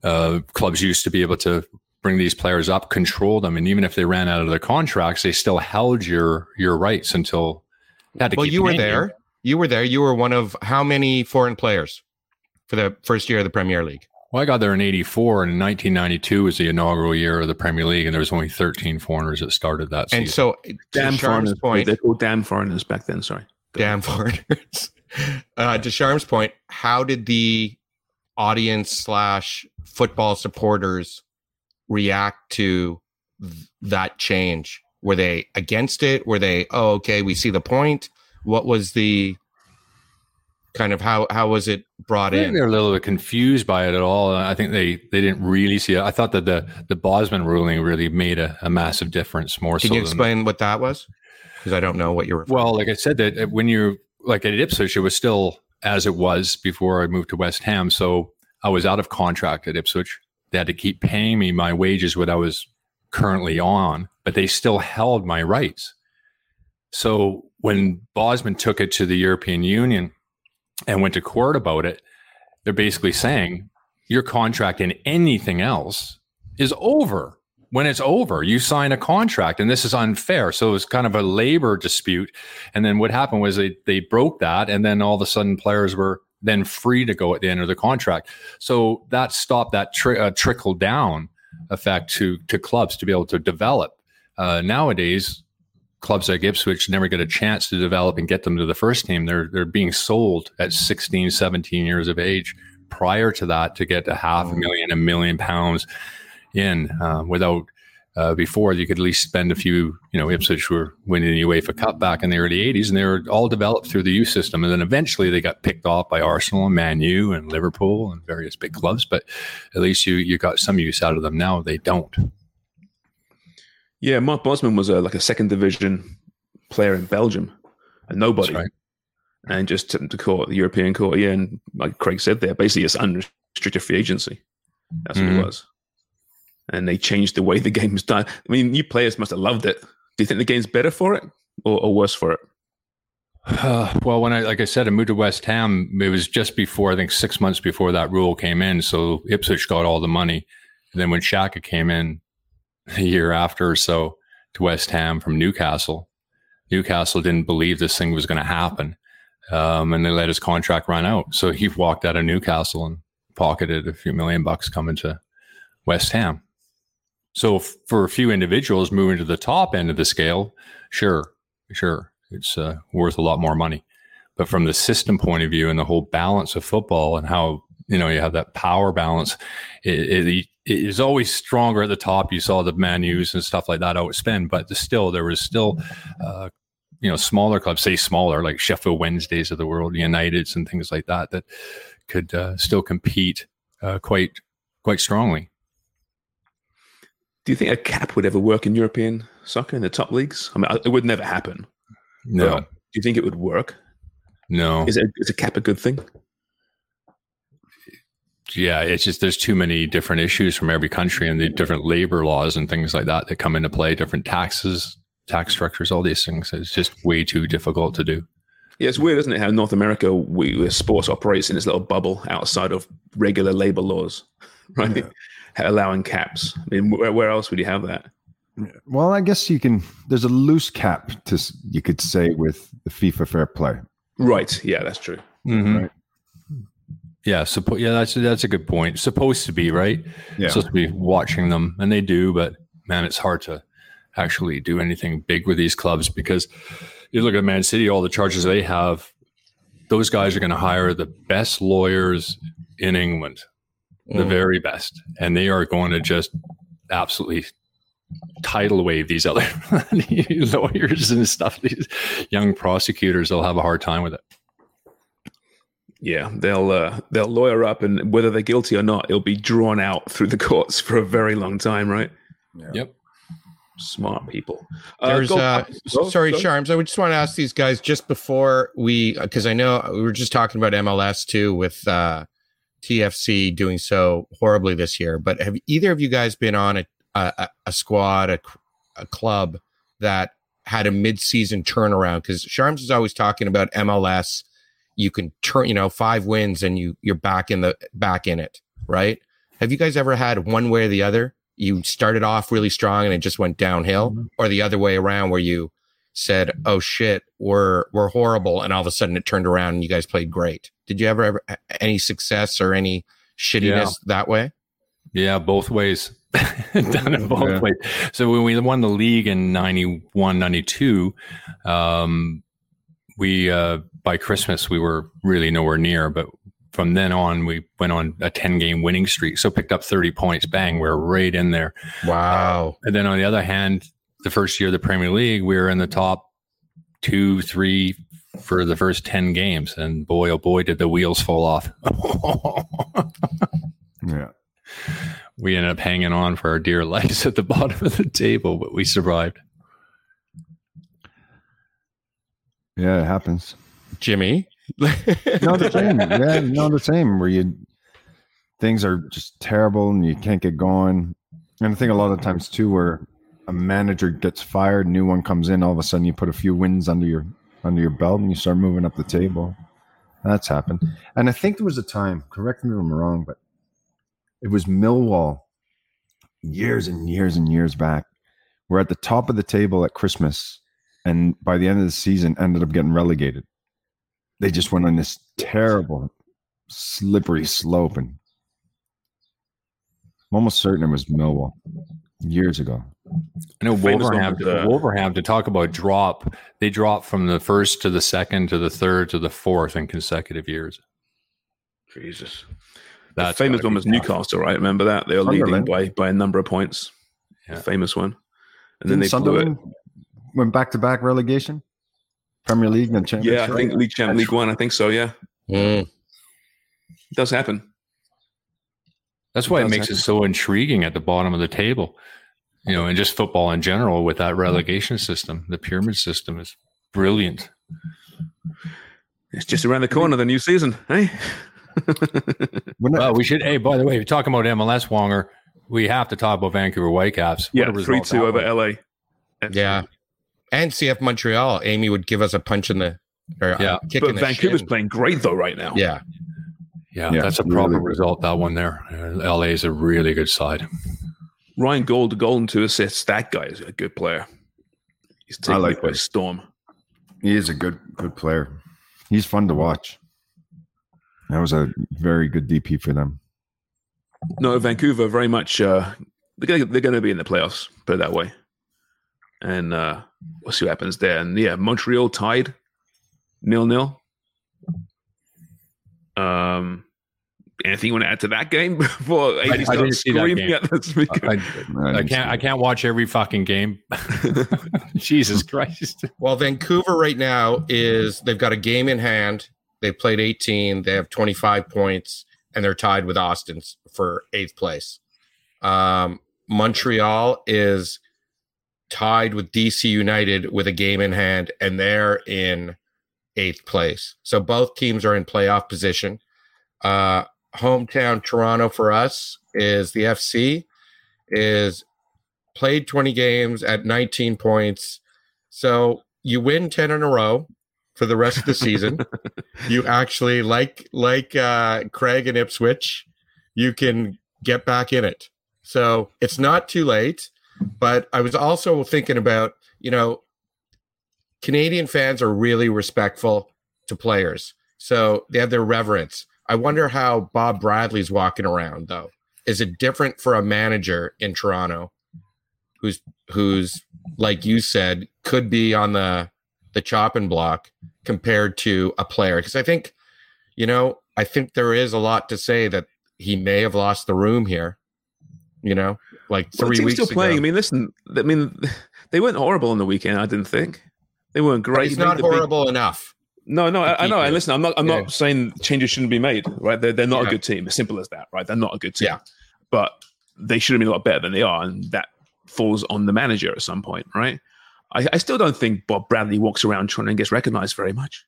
uh, clubs used to be able to bring these players up, control them, and even if they ran out of their contracts, they still held your your rights until. you had to Well, keep you were paying there. You were there. You were one of how many foreign players for the first year of the Premier League? Well, I got there in '84, and in 1992 was the inaugural year of the Premier League, and there was only 13 foreigners that started that season. And so, Damn to Sharm's foreigners. point, They're called damn foreigners back then, sorry. [LAUGHS] damn foreigners. [LAUGHS] Uh, to Sharm's point, how did the audience slash football supporters react to th- that change? Were they against it? Were they, oh, okay, we see the point? What was the kind of how how was it brought I think in? they're a little bit confused by it at all. I think they, they didn't really see it. I thought that the, the Bosman ruling really made a, a massive difference more Can so you than- explain what that was? Because I don't know what you're. Well, like I said, that when you're like at Ipswich, it was still as it was before I moved to West Ham. So I was out of contract at Ipswich. They had to keep paying me my wages, what I was currently on, but they still held my rights. So when Bosman took it to the European Union and went to court about it, they're basically saying your contract and anything else is over. When it's over, you sign a contract, and this is unfair. So it was kind of a labor dispute. And then what happened was they they broke that, and then all of a sudden players were then free to go at the end of the contract. So that stopped that tri- uh, trickle down effect to to clubs to be able to develop. Uh, nowadays, clubs like Ipswich never get a chance to develop and get them to the first team. They're they're being sold at 16, 17 years of age. Prior to that, to get a half a million, a million pounds in uh, without uh, before you could at least spend a few. You know, Ipswich were winning the UEFA Cup back in the early '80s, and they were all developed through the youth system. And then eventually they got picked off by Arsenal and Man U and Liverpool and various big clubs. But at least you you got some use out of them. Now they don't. Yeah, Mark Bosman was a, like a second division player in Belgium, a nobody, right. and just took him to court, the European court. Yeah, and like Craig said there, basically it's unrestricted free agency. That's what Mhm. it was. And they changed the way the [LAUGHS] game game's done. I mean, you players must have loved it. Do you think the game's better for it or, or worse for it? [SIGHS] well, when I, like I said, I moved to West Ham, it was just before, I think six months before that rule came in. So Ipswich got all the money. And then when Shaka came in [LAUGHS] a year after or so to West Ham from Newcastle, Newcastle didn't believe this thing was going to happen. Um, and they let his contract run out. So he [LAUGHS] walked out of Newcastle and pocketed a few million bucks coming to West Ham. So f- for a few individuals moving to the top end of the scale, sure, sure, it's uh, worth a lot more money. But from the system point of view and the whole balance of football and how you know you have that power balance, it, it, it is always stronger at the top. You saw the menus and stuff like that outspend, but still there was still. Uh, you know, smaller clubs, say smaller, like Sheffield Wednesdays of the world, Uniteds, and things like that, that could uh, still compete uh, quite quite strongly. Do you think a cap would ever work in European soccer in the top leagues? I mean, it would never happen. No. Do you think it would work? No. Is, it, is a cap a good thing? yeah, it's just there's too many different issues from every country and the different labor laws and things like that that come into play, different taxes, tax structures, all these things. It's just way too difficult to do. Yeah, it's weird, isn't it? How North America, we, sports operates in this little bubble outside of regular labor laws, [LAUGHS] right? Allowing caps. I mean, where, where else would you have that? Well, I guess you can. There's a loose cap to you could say with the FIFA Fair Play. Right. Yeah, that's true. Mhm. Right. Yeah, suppo- yeah, that's that's a good point. Supposed to be right. Yeah. Supposed to be watching them, and they do. But man, it's hard to actually do anything big with these clubs because you look at Man City, all the charges they have. Those guys are going to hire the best lawyers in England, the Mm. very best, and they are going to just absolutely tidal wave these other [LAUGHS] lawyers and stuff. These young prosecutors they'll have a hard time with it. Yeah, they'll uh, they'll lawyer up, and whether they're guilty or not, it'll be drawn out through the courts for a very long time, right? Yep. Smart people. There's go- uh, go- sorry, go. Sharms. I would just want to ask these guys just before we, because I know we were just talking about MLS too with uh, TFC doing so horribly this year. But have either of you guys been on a a, a squad, a, a club that had a mid-season turnaround? Because Sharms is always talking about MLS. You can turn, you know, five wins and you you're back in the back in it, right? Have you guys ever had one way or the other? You started off really strong and it just went downhill, mm-hmm. or the other way around where you said, "Oh shit, we're we're horrible," and all of a sudden it turned around and you guys played great. Did you ever ever any success or any shittiness Yeah. that way? Yeah, both ways. [LAUGHS] Done it both Yeah. ways. So when we won the league in 91, 92, um, we, uh, by Christmas, we were really nowhere near. But from then on, we went on a 10 game winning streak. So picked up 30 points. Bang, we're right in there. Wow. And then on the other hand, the first year of the Premier League, we were in the top two, three for the first 10 games. And boy, oh boy, did the wheels fall off. [LAUGHS] Yeah. we ended up hanging on for our dear lives at the bottom of the table, but we survived. Yeah, it happens. Jimmy, no, the [LAUGHS] same. Yeah, no, the same. Where you things are just terrible and you can't get going. And I think a lot of times too, where a manager gets fired, new one comes in, all of a sudden you put a few wins under your under your belt and you start moving up the table. That's happened. And I think there was a time. Correct me if I'm wrong, but it was Millwall years and years and years back. We're at the top of the table at Christmas, and by the end of the season, ended up getting relegated they just went on this terrible, slippery slope, and I'm almost certain it was Millwall years ago. I know Famous one Wolverhampton, with, uh, Wolverhampton talk about drop. They drop from the first to the second to the third to the fourth in consecutive years. Jesus. That's the famous one be was tough. Newcastle, right? Remember that? They were leading by, by a number of points. Yeah. The famous one. And Didn't then they blew it. Sunderland went back to back relegation, Premier League and Championship. Yeah, I think League Champ, League One. I think so. Yeah, Mm. it does happen. That's why it makes it so intriguing at the bottom of the table. You know, and just football in general with that mm-hmm. relegation system, the pyramid system is brilliant. It's just around the corner. The new season, hey. [LAUGHS] When Well, we should. Hey, by the way, we're talking about MLS, Wonger. We have to talk about Vancouver Whitecaps. What yeah, a three two over was. LA. Yeah. And CF Montreal, Amy would give us a punch in the or a Yeah. kick But in the Vancouver's shin. playing great though right now. Yeah. Yeah, Yeah, that's a really proper good. result. That one there. Uh, LA is a really good side. Ryan Gauld, the goal and two assists. That guy is a good player. He's taking like it by him. storm. he is a good good player. He's fun to watch. That was a very good DP for them. No, Vancouver very much. Uh, they're gonna, they're going to be in the playoffs. Put it that way. And uh, we'll see what happens there. And yeah, Montreal tied nil nil. Um, anything you want to add to that game [LAUGHS] before Amy I starts didn't see that screaming game. at the speaker? I, I I didn't can't. I can't watch every fucking game. [LAUGHS] [LAUGHS] Jesus Christ! Well, Vancouver right now is they've got a game in hand. They've played 18. They have 25 points, and they're tied with Austin for eighth place. Um, Montreal is tied with DC United with a game in hand, and they're in eighth place. So both teams are in playoff position. Uh, hometown Toronto for us is the FC is played 20 games at 19 points. So you win 10 in a row for the rest of the season. [LAUGHS] you actually like like uh Craig and Ipswich, you can get back in it. So it's not too late. But I was also thinking about, you know, Canadian fans are really respectful to players. So they have their reverence. I wonder how Bob Bradley's walking around though. Is it different for a manager in Toronto who's who's like you said could be on the the chopping block compared to a player? Because I think, you know, I think there is a lot to say that he may have lost the room here. You know, like three Well, the team's weeks still playing. ago. I mean, listen. I mean, they weren't horrible on the weekend. I didn't think they weren't But great. He's not the big- horrible enough. No, no, I, I know. And listen, I'm not. I'm Yeah. not saying changes shouldn't be made. Right? They're they're not Yeah. a good team. As simple as that. Right? They're not a good team. Yeah. But they should have been a lot better than they are, and that falls on the manager at some point. Right? I, I still don't think Bob Bradley walks around trying and gets recognized very much.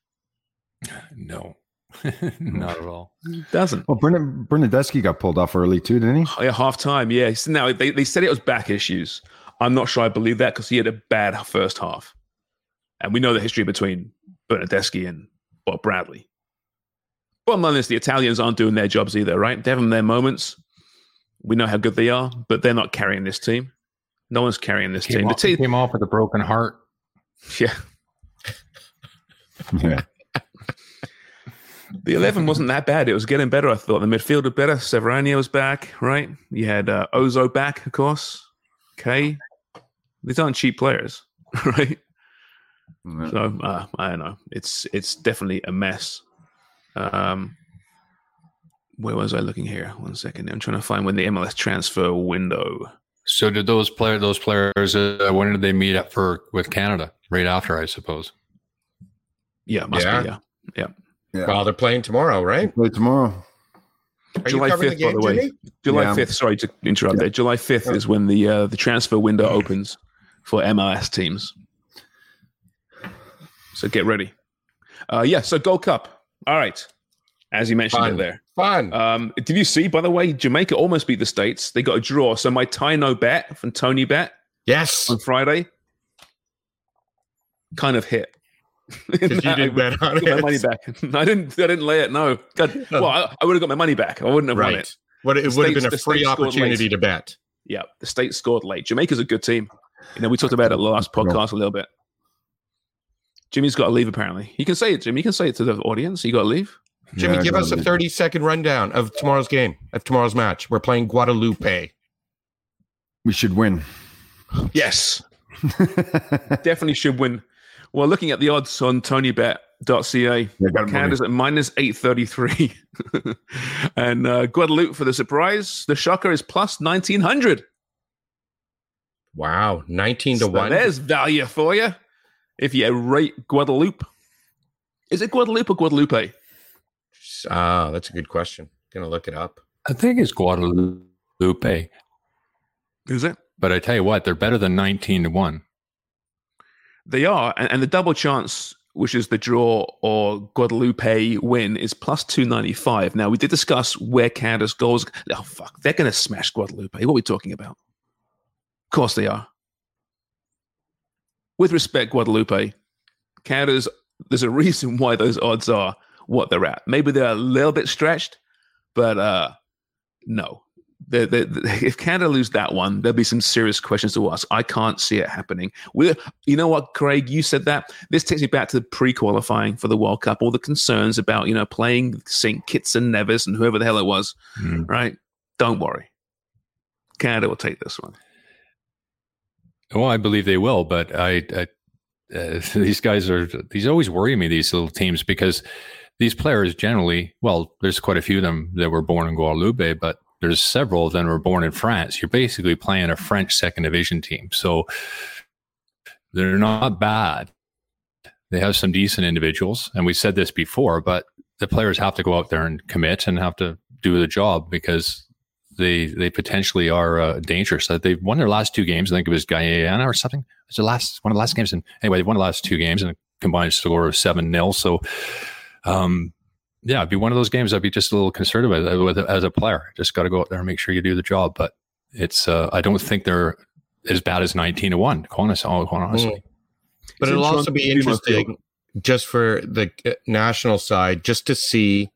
[SIGHS] No, [LAUGHS] hmm. not at all. Doesn't. Well, Bernard, Bernadeschi got pulled off early too, didn't he? Oh, yeah, half time. Yeah. So Now they, they said it was back issues. I'm not sure I believe that because he had a bad first half, and we know the history between Bernadeschi and Bob Bradley. Bottom line is the Italians aren't doing their jobs either, right? They're having their moments. We know how good they are, but they're not carrying this team. No one's carrying this Came team. The team, came off with a broken heart. [LAUGHS] yeah. Yeah. The 11 wasn't that bad. It was getting better, I thought. The midfield was better. Servania was back, right? You had uh, Ozo back, of course. Okay. These aren't cheap players, [LAUGHS] right? Yeah. So uh, I don't know. It's it's definitely a mess. Um, where was I looking here? One second. I'm trying to find when the MLS transfer window. So did those player those players? Uh, when did they meet up for with Canada? Right after, I suppose. Yeah, must Yeah. be. Yeah, yeah. Yeah. Well, they're playing tomorrow, right? Play tomorrow. Are July 5th, by the way. Jimmy? July Yeah. 5th. Sorry to interrupt there. July 5th is when the uh, the transfer window opens for MLS teams. So get ready. Uh, yeah. So Gold Cup. All right. As you mentioned Fun. it there. Fun. Um, did you see, by the way, Jamaica almost beat the States? They got a draw. So my Tino bet from Tony Bet yes. on Friday kind of hit. Because you [LAUGHS] didn't bet on got my money back. [LAUGHS] I didn't. I didn't lay it. No. God, well, I, I would have got my money back. I wouldn't have won Right. it. What it would have been a free opportunity to bet. Yeah, the state scored late. Jamaica's a good team. You know, we talked about it last podcast a little bit. Jimmy's got to leave. Apparently, you can say it, Jimmy. You can say it to the audience. You got to leave. Jimmy, Yeah, give gotta us a 30 second rundown of tomorrow's game, of tomorrow's match. We're playing Guadeloupe. We should win. Yes, [LAUGHS] definitely should win. Well, looking at the odds on TonyBet.ca, Yeah, got him Canada's at minus eight thirty three, [LAUGHS] and uh, Guadeloupe for the surprise. The shocker is plus nineteen hundred. Wow. 19 to So 1. There's value for you if you rate Guadeloupe. Is it Guadalupe or Guadalupe? Ah, that's a good question. Gonna look it up. I think it's Guadalupe, Is it? but I tell you what, they're better than nineteen to one. They are, and, and the double chance, which is the draw or Guadeloupe win, is plus two ninety five. Now we did discuss where Canada's goals. Oh fuck, they're going to smash Guadeloupe. What are we talking about? Of course they are. With respect, Guadeloupe, Canada's. There's a reason why those odds are what they're at. Maybe they're a little bit stretched, but uh no. they they they- if Canada lose that one, there'll be some serious questions to ask. I can't see it happening. We're, you know what, Craig? You said that. This takes me back to the pre-qualifying for the World Cup. All the concerns about you know playing St. Kitts and Nevis and whoever the hell it was. Right? Don't worry. Canada will take this one. Well, I believe they will, but I, I uh, [LAUGHS] these guys are these always worry me these little teams because these players generally, well, there's quite a few of them that were born in Guadeloupe, but there's several of them were born in France. You're basically playing a French second division team, so they're not bad. They have some decent individuals, and we said this before, but the players have to go out there and commit and have to do the job because they they potentially are uh, dangerous. Uh, They've won their last two games. I think it was Guyana or something. It was the last one of the last games. And anyway, they've won the last two games and a combined score of seven 0 So, um, yeah, it'd be one of those games I'd be just a little concerned about with as a player. Just got to go out there and make sure you do the job. But it's uh, I don't think they're as bad as nineteen to one. Honestly, honestly. Mm. But it'll also be interesting just for the uh, national side, just to see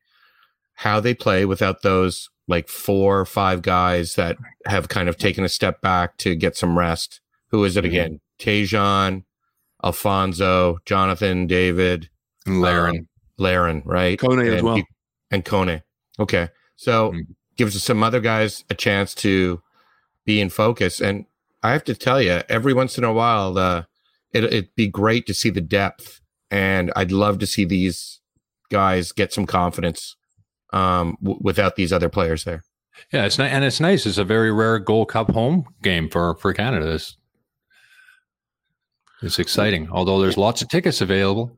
how they play without those like four or five guys that have kind of taken a step back to get some rest. Who is it Mm-hmm. again? Tajon, Alphonso, Jonathan, David, And Larin. um, Larin, right? Kone as and, well. And Kone. Okay. So Mm-hmm. gives some other guys a chance to be in focus. And I have to tell you, every once in a while, uh, it, it'd be great to see the depth. And I'd love to see these guys get some confidence um, w- without these other players there. Yeah, it's ni- and it's nice. It's a very rare Gold Cup home game for for Canada. It's, it's exciting. Although there's lots of tickets available.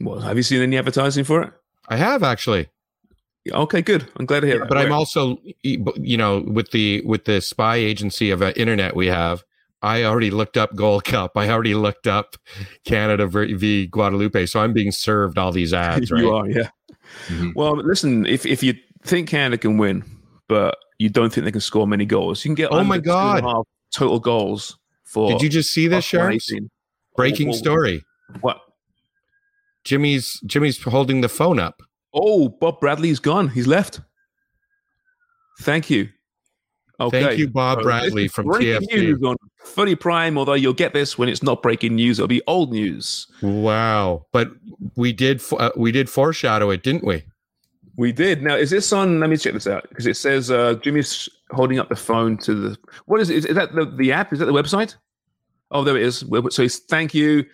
Well, have you seen any advertising for it? I have actually. Okay, good. I'm glad to hear that. but I'm also, you know, with the with the spy agency of uh, internet we have, I already looked up Gold Cup. I already looked up Canada v, v Guadeloupe. So I'm being served all these ads, [LAUGHS] right? you are, yeah. Mm-hmm. Well, listen, if if you think Canada can win, but you don't think they can score many goals, you can get Oh my under two and a God. half total goals for. Did you just see this, Sharps? Breaking story. What? Jimmy's Jimmy's holding the phone up. Oh, Bob Bradley's gone. He's left. Thank you. Okay. Thank you, Bob So Bradley from breaking TFC. news on Footy Prime, although you'll get this when it's not breaking news. It'll be old news. Wow! But we did uh, we did foreshadow it, didn't we? We did. Now, is this on? Let me check this out because it says uh, Jimmy's holding up the phone to the. What is it? Is, is that the, the app? Is that the website? Oh, there it is. So it's thank you.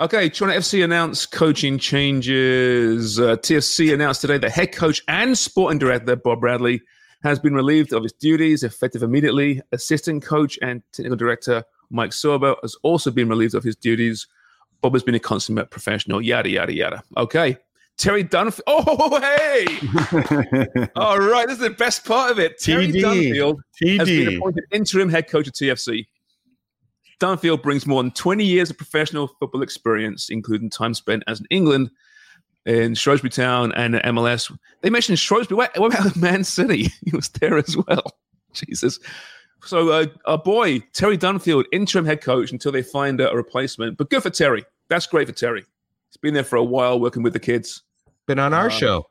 Okay, Toronto FC announced coaching changes. Uh, TFC announced today that head coach and sporting director Bob Bradley has been relieved of his duties effective immediately. Assistant coach and technical director Mike Sorber has also been relieved of his duties. Bob has been a consummate professional. Yada yada yada. Okay, Terry Dunfield. Oh, hey! [LAUGHS] All right, this is the best part of it. Terry TD. Dunfield has been appointed interim head coach of TFC. Dunfield brings more than 20 years of professional football experience, including time spent as in England, in Shrewsbury Town, and MLS. They mentioned Shrewsbury. What, what about Man City? [LAUGHS] He was there as well. [LAUGHS] Jesus. So, uh, our boy, Terry Dunfield, interim head coach until they find a, replacement. But good for Terry. That's great for Terry. He's been there for a while working with the kids. Been on our Um, show.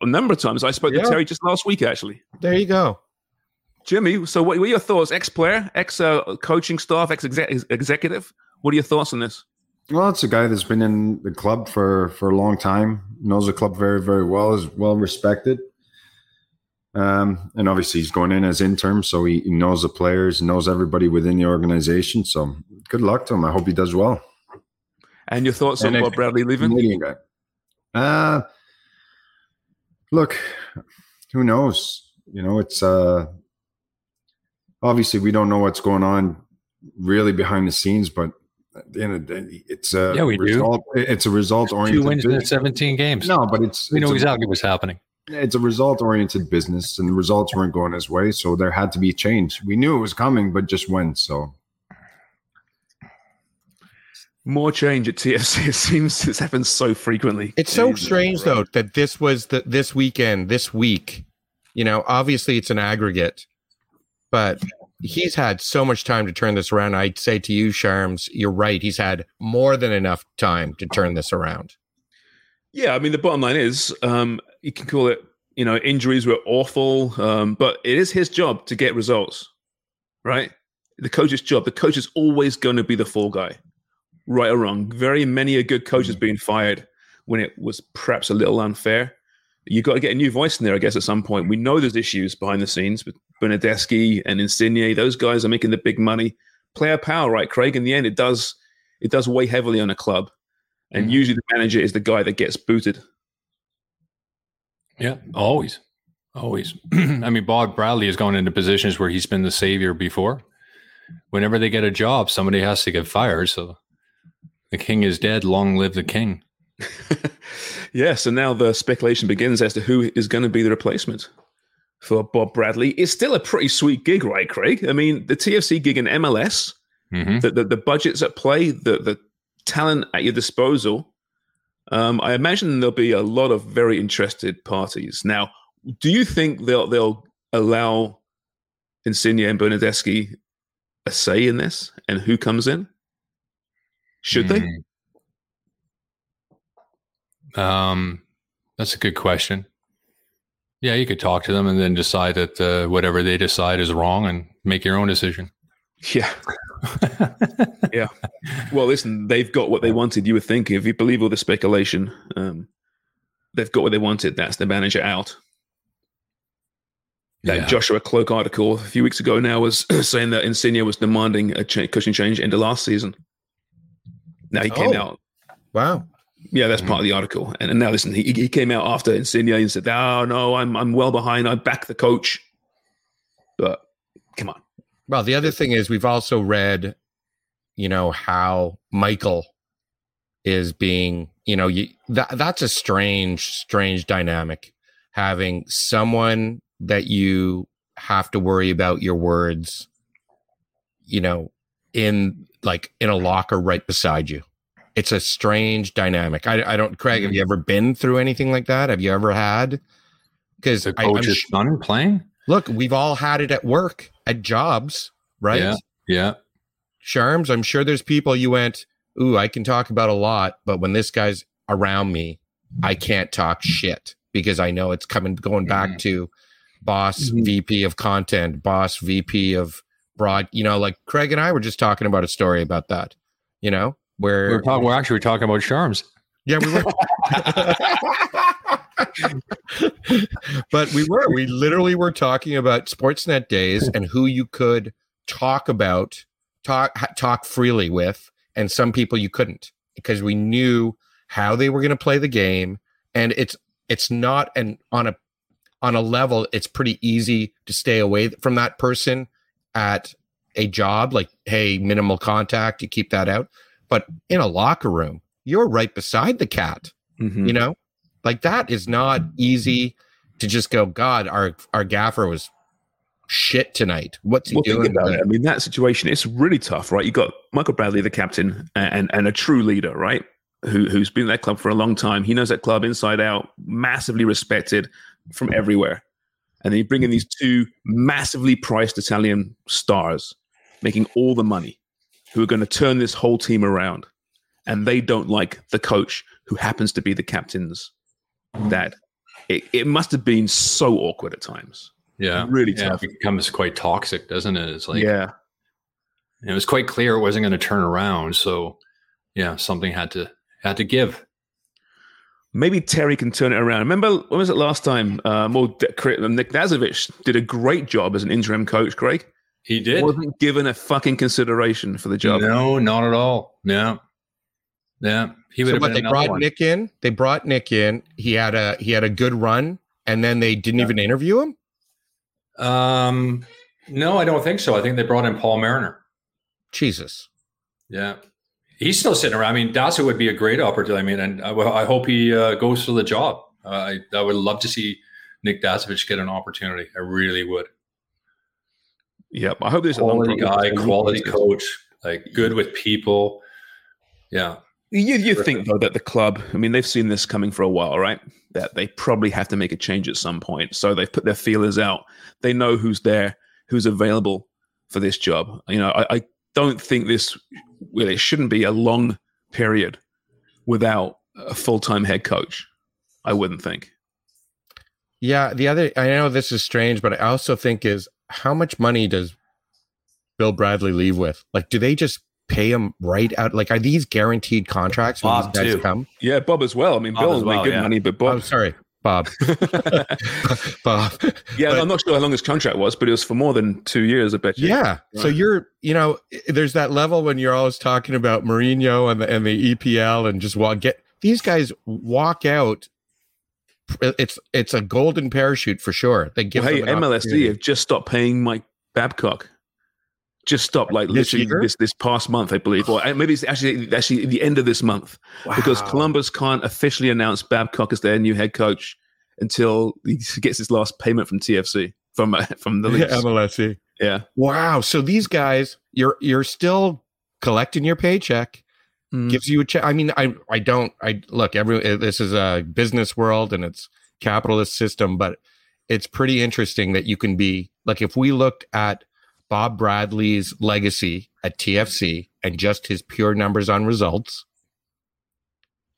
A number of times. I spoke Yeah. to Terry just last week, actually. There you go. Jimmy, so what, are your thoughts? Ex player, ex uh, coaching staff, ex executive. What are your thoughts on this? Well, it's a guy that's been in the club for for a long time, knows the club very very well, is well respected. Um, and obviously he's going in as interim, so he, he knows the players, knows everybody within the organization. So good luck to him. I hope he does well. And your thoughts And on a Bob Bradley leaving? Canadian guy. Uh look, who knows? You know, it's uh obviously we don't know what's going on really behind the scenes, but at the end of the day, it's a Yeah, we do. result, It's a result oriented. Two wins in 17 games. No, but it's we know it's a- exactly what's happening. It's a result oriented business, and the results weren't going his way, so there had to be change. We knew it was coming, but just when? So More change at TFC. It seems it's happened so frequently. It's so Jesus strange Christ. though that this was the this weekend, this week. You know, obviously it's an aggregate, but he's had so much time to turn this around. I'd say to you, Sharms, you're right. He's had more than enough time to turn this around. Yeah, I mean, the bottom line is um, you can call it, you know, injuries were awful, um, but it is his job to get results, right? The coach's job. The coach is always going to be the fall guy, right or wrong. Very many a good coach has been fired when it was perhaps a little unfair. You've got to get a new voice in there, I guess, at some point. We know there's issues behind the scenes, but Bernadeschi and Insigne, those guys are making the big money. Player power, right, Craig? In the end, it does it does weigh heavily on a club. And mm. usually the manager is the guy that gets booted. Yeah, always, always. [CLEARS THROAT] I mean, Bob Bradley has gone into positions where he's been the savior before. Whenever they get a job, somebody has to get fired. So the king is dead. Long live the king. [LAUGHS] Yeah, so now the speculation begins as to who is going to be the replacement for Bob Bradley. It's still a pretty sweet gig, right, Craig? I mean, the TFC gig in MLS, Mm-hmm. the, the, the budgets at play, the, the talent at your disposal. Um, I imagine there'll be a lot of very interested parties. Now, do you think they'll they'll allow Insigne and Bernadeschi a say in this and who comes in? Should they? Um, that's a good question. Yeah, you could talk to them and then decide that uh, whatever they decide is wrong and make your own decision. Yeah. [LAUGHS] yeah. Well, listen, they've got what they wanted. You would think, if you believe all the speculation, um, they've got what they wanted. That's the manager out. That Yeah. Joshua Kloke article a few weeks ago now was [CLEARS THROAT] saying that Insigne was demanding a cha- coaching change into last season. Now he came Oh. out. Wow. Yeah, that's part of mm-hmm. the article. And, and now listen, he, he came out after Insigne and said, "Oh no, I'm I'm well behind. I back the coach." But come on, Well, the other thing is we've also read, you know, how Michael is being, you know, you, that that's a strange, strange dynamic. Having someone that you have to worry about your words, you know, in like in a locker right beside you. It's a strange dynamic. I, I don't, Craig, have mm-hmm. you ever been through anything like that? Have you ever had? Because The coach's son playing? Look, we've all had it at work, at jobs, right? Yeah. Yeah. Sharms, I'm sure there's people you went, ooh, I can talk about a lot, but when this guy's around me, I can't talk shit because I know it's coming going back mm-hmm. to boss mm-hmm. VP of content, boss VP of broad, you know, like Craig and I were just talking about a story about that, you know, where We're, talking, we're actually talking about charms. yeah, we were. but we were. We literally were talking about Sportsnet days and who you could talk about, talk talk freely with, and some people you couldn't because we knew how they were going to play the game, and it's it's not an on a on a level. It's pretty easy to stay away from that person at a job like hey minimal contact you keep that out but in a locker room you're right beside the cat Mm-hmm. you know like that is not easy to just go god our our gaffer was shit tonight what's he well, think doing about it. I mean, that situation it's really tough, right? You got Michael Bradley, the captain, and and a true leader, right? Who who's been in that club for a long time. He knows that club inside out, massively respected from everywhere. And then you bring in these two massively priced Italian stars, making all the money, who are going to turn this whole team around. And they don't like the coach who happens to be the captain's dad. It, it must have been so awkward at times. Yeah. Really yeah, tough. It becomes quite toxic, doesn't it? It's like, yeah. it was quite clear it wasn't going to turn around. So, yeah, something had to had to give. maybe Terry can turn it around. Remember, when was it last time? Uh, well, D- Nick Dasovic did a great job as an interim coach, Craig. He did. Wasn't given a fucking consideration for the job. No, not at all. Yeah. Yeah. He would so have what been they brought one. nick in they brought nick in he had a he had a good run and then they didn't even interview him Um, no, I don't think so. I think they brought in Paul Mariner. jesus Yeah. He's still sitting around. I mean, Dasa would be a great opportunity. I mean, and I, I hope he uh, goes for the job. Uh, I, I would love to see Nick Dasovic get an opportunity. I really would. Yep. I hope there's a Quality guy, quality coach, like good with people. Yeah. You you think though that the club? I mean, they've seen this coming for a while, right? That they probably have to make a change at some point. So they've put their feelers out. They know who's there, who's available for this job. You know, I, I don't think this. Well, it shouldn't be a long period without a full time head coach. I wouldn't think. yeah the other i know this is strange but i also think is how much money does bill bradley leave with like do they just pay him right out like are these guaranteed contracts when Bob, these guys too. come Yeah, Bob as well. I mean, Bob Bill as made well, good yeah. money, but oh Bob. sorry bob [LAUGHS] [LAUGHS] bob yeah, but- I'm not sure how long his contract was, but it was for more than two years. I bet you. Yeah. So you're, you know, there's that level when you're always talking about Mourinho and the and the EPL and just walk get these guys walk out. It's it's a golden parachute for sure. They give Well, hey, MLSE have just stopped paying Mike Babcock. Just stopped, like This literally year? this this past month, I believe, or maybe it's actually actually the end of this month because Columbus can't officially announce Babcock as their new head coach until he gets his last payment from TFC from uh, [LAUGHS] from the [LAUGHS] leagues. MLSE. yeah, Wow. So these guys, you're you're still collecting your paycheck, Mm. gives you a chance. I mean, I I don't. I look. Every uh, this is a business world and it's capitalist system, but it's pretty interesting that you can be like if we looked at Bob Bradley's legacy at TFC and just his pure numbers on results,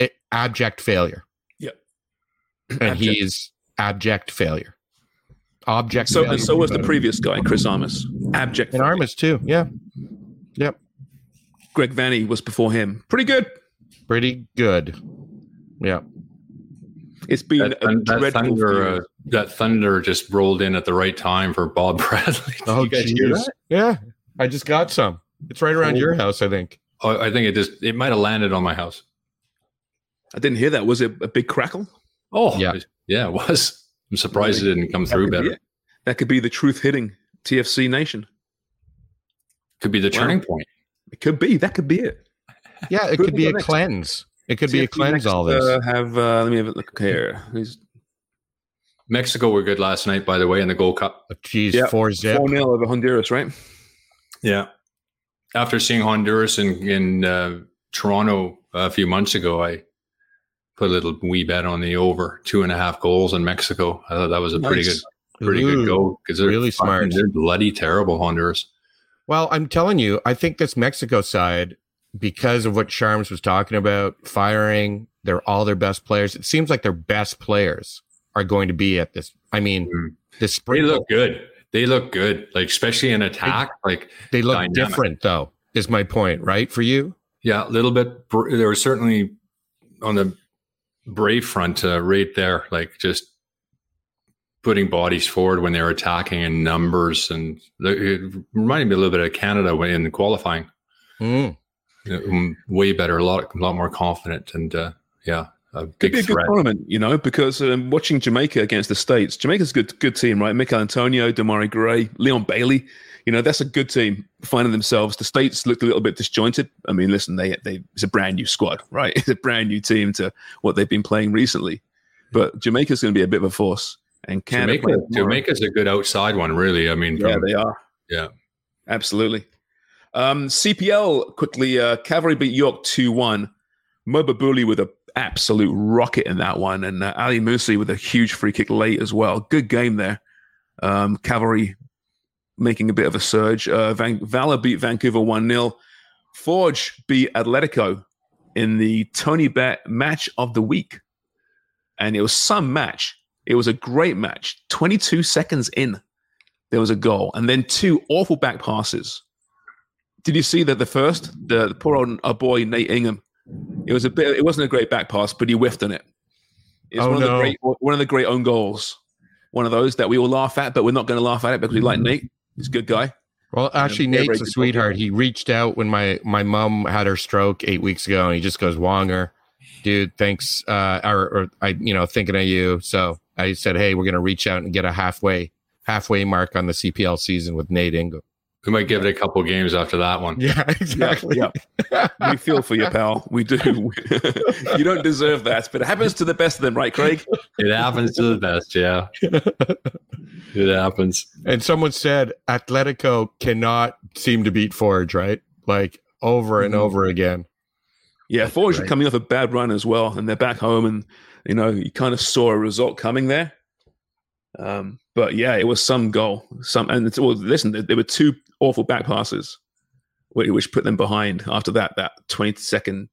it, abject failure. Yep. [CLEARS THROAT] and Abject. he is abject failure. Object. So and so was the previous guy, Chris Armas. Abject. and Armas too. Yeah. Yep. Greg Vanney was before him. Pretty good. Pretty good. Yeah. It's been That, a that dreadful thunder, uh, that thunder just rolled in at the right time for Bob [LAUGHS] Bradley. Did Oh, you guys hear that? Yeah. I just got some. It's right around Oh. your house, I think. Oh, I think it just it might have landed on my house. I didn't hear that. Was it a big crackle? Oh, Yeah. yeah, it was. I'm surprised it didn't come That through could be better. it. That could be the truth hitting TFC Nation. Could be the Wow. turning point. It could be. That could be it. Yeah, it Who could be a next? cleanse. It could be a cleanse, next, all this. Uh, have uh, let me have a look [LAUGHS] here. Who's Mexico were good last night, by the way, in the Gold Cup. Jeez, yeah, four zip. four 0 over Honduras, right? Yeah. After seeing Honduras in, in uh, Toronto a few months ago, I put a little wee bet on the over two and a half goals in Mexico. I thought that was a pretty good, pretty Ooh, good go because they're really fucking- smart. They're bloody terrible, Honduras. Well, I'm telling you, I think this Mexico side, because of what Sharms was talking about, firing their all their best players. It seems like their best players are going to be at this. I mean, Mm. this They spring. look good. They look good, like especially in attack. Like They look dynamic. different, though. Is my point right for you? Yeah, a little bit. br- There was certainly on the brave front uh, right there, like just putting bodies forward when they were attacking in numbers, and it reminded me a little bit of Canada when in qualifying. Mm. Way better, a lot, a lot more confident, and uh, yeah, a Could big be a good tournament, you know, because um, watching Jamaica against the States, Jamaica's a good, good team, right? Michail Antonio, Demarai Gray, Leon Bailey, you know, that's a good team finding themselves. The States looked a little bit disjointed. I mean, listen, they, they it's a brand new squad, [LAUGHS] right? It's a brand new team to what they've been playing recently. But Jamaica's going to be a bit of a force. And Canada, Jamaica. Jamaica's a good outside one, really. I mean, yeah, they are. yeah. Absolutely. Um, CPL quickly. Uh, Cavalry beat York two one. Moba Bully with an absolute rocket in that one, and uh, Ali Musse with a huge free kick late as well. Good game there. Um, Cavalry making a bit of a surge. Uh, Van- Valour beat Vancouver one 0 Forge beat Atletico in the TonyBet match of the week, and it was some match. It was a great match. Twenty two seconds in, there was a goal, and then two awful back passes. Did you see that the first, the, the poor old our boy Nate Ingham? It was a bit. It wasn't a great back pass, but he whiffed on it. It's Oh, one of no. the great, one of the great own goals. One of those that we all laugh at, but we're not going to laugh at it because we like Nate. He's a good guy. Well, actually, Nate's a sweetheart. He reached out when my my mom had her stroke eight weeks ago, and he just goes, "Wonger, dude, thanks, uh, or, or I, you know, thinking of you." So I said, "Hey, we're gonna reach out and get a halfway halfway mark on the CPL season with Nate Ingham." We might give it a couple games after that one. Yeah, Yeah, exactly. yeah. [LAUGHS] we feel for you, pal. We do. [LAUGHS] you don't deserve that, but it happens to the best of them, right, Craig? It happens to the best. Yeah, it happens. And someone said Atletico cannot seem to beat Forge, right? Like over and Mhm. over again. Yeah, Forge are right. coming off a bad run as well, and they're back home, and you know you kind of saw a result coming there. Um, but yeah, it was some goal, some, and well, listen, there, there were two awful back passes, which, which put them behind. After that, that twenty second,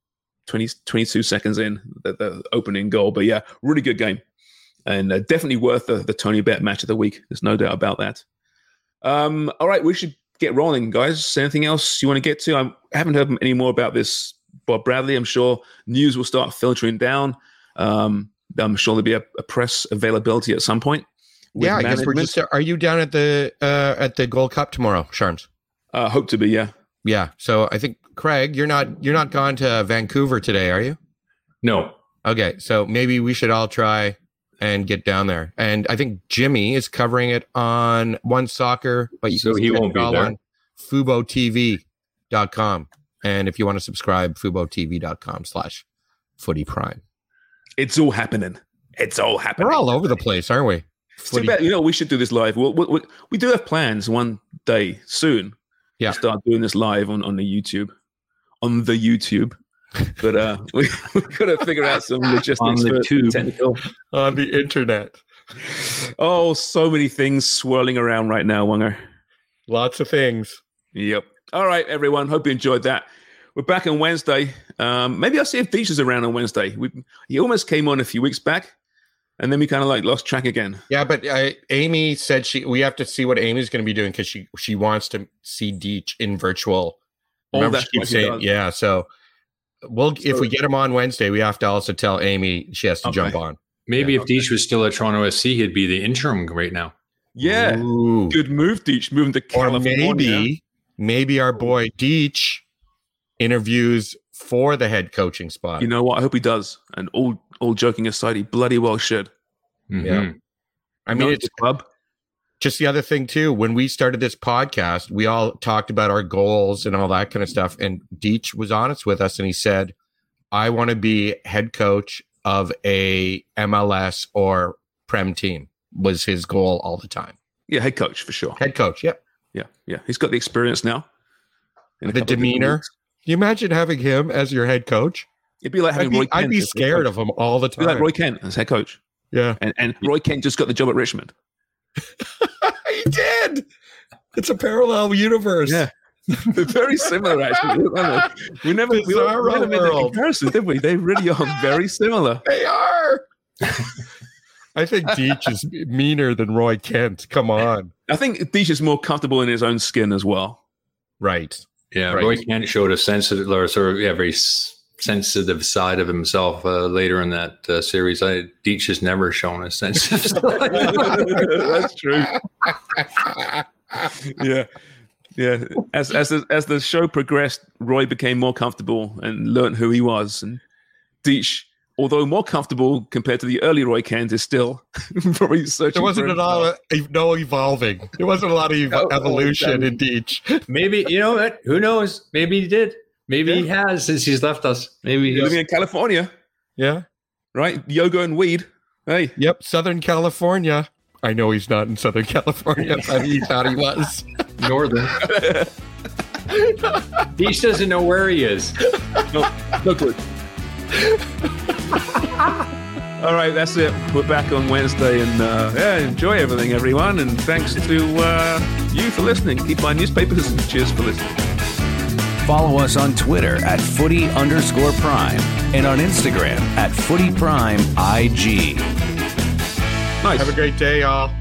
20, 22 seconds in the, the opening goal. But yeah, really good game, and uh, definitely worth the, the TonyBet match of the week. There's no doubt about that. Um, all right, we should get rolling, guys. Anything else you want to get to? I haven't heard any more about this Bob Bradley. I'm sure news will start filtering down. Um, I'm sure there'll be a, a press availability at some point. Yeah, I guess we're just. Are you down at the uh, at the Gold Cup tomorrow, Sharms? Uh, hope to be, yeah. Yeah. So I think Craig, you're not you're not gone to Vancouver today, are you? No, Okay, so maybe we should all try and get down there. And I think Jimmy is covering it on OneSoccer, but you So he won't be there. on FuboTV.com. And if you want to subscribe, FuboTV.com slash footy prime. It's all happening. It's all happening. We're all over the place, aren't we? It's too bad. You know, we should do this live. We'll, we we we do have plans one day soon. Yeah. Start doing this live on, on the YouTube. On the YouTube. But uh, [LAUGHS] we, we've got to figure out some logistics On the for tube. technical. on the internet. Oh, so many things swirling around right now, Wonger. Lots of things. Yep. All right, everyone. Hope you enjoyed that. We're back on Wednesday. Um, maybe I'll see if Deech is around on Wednesday. We, he almost came on a few weeks back, and then we kind of like lost track again. Yeah, but uh, Amy said she. We have to see what Amy's going to be doing because she she wants to see Deech in virtual. Oh, Remember, that's she keeps saying, does. yeah. So, we'll if we get him on Wednesday, we have to also tell Amy she has to Okay. jump on. Maybe if Deech was still at Toronto SC, he'd be the interim right now. Yeah. Ooh. Good move, Deech. Moving to California. Or maybe maybe our boy Deech interviews for the head coaching spot. You know what? I hope he does. And all all joking aside, he bloody well should. Mhm. Yeah. I mean, Not it's the club. just the other thing too when we started this podcast we all talked about our goals and all that kind of stuff and deech was honest with us and he said i want to be head coach of a mls or prem team was his goal all the time Yeah, head coach for sure. head coach yep Yeah, yeah. He's got the experience now. In the couple of different demeanor leagues. Can you imagine having him as your head coach It'd be like i'd having be, Roy Kent. I'd be scared of him all the time like Roy Kent as head coach. yeah And and Roy Kent just got the job at Richmond. [LAUGHS] he did it's a parallel universe Yeah. They're very similar, actually. [LAUGHS] We never, we never made that world. comparison, did we? They really are very similar. [LAUGHS] They are. I think Deech is meaner than Roy Kent. Come on. I think Deech is more comfortable in his own skin as well. Right. Yeah, Right. Roy Kent showed a sensitive, or sort of, yeah, very sensitive side of himself uh, later in that uh, series. I Deech has never shown a sensitive [LAUGHS] side. That's true. yeah, yeah. As as the, as the show progressed, Roy became more comfortable and learned who he was. And Deech, although more comfortable compared to the early Roy Kent, is still [LAUGHS] probably searching. There wasn't for at all himself. uh, no evolving. There wasn't a lot of [LAUGHS] ev- No, evolution in Deech. [LAUGHS] Maybe you know what? Who knows? Maybe he did. Maybe he has since he's left us. Maybe he's living in California, Yeah. right? Yoga and weed. Hey, Yep. Southern California. I know he's not in Southern California, but he thought he was. northern. Deech doesn't know where he is. no, no clue. [LAUGHS] All right, that's it. We're back on Wednesday, and uh, yeah, enjoy everything, everyone. And thanks to uh, you for listening. Keep buying newspapers, and cheers for listening. Follow us on Twitter at footy underscore prime and on Instagram at footy prime IG. Nice. Have a great day, y'all.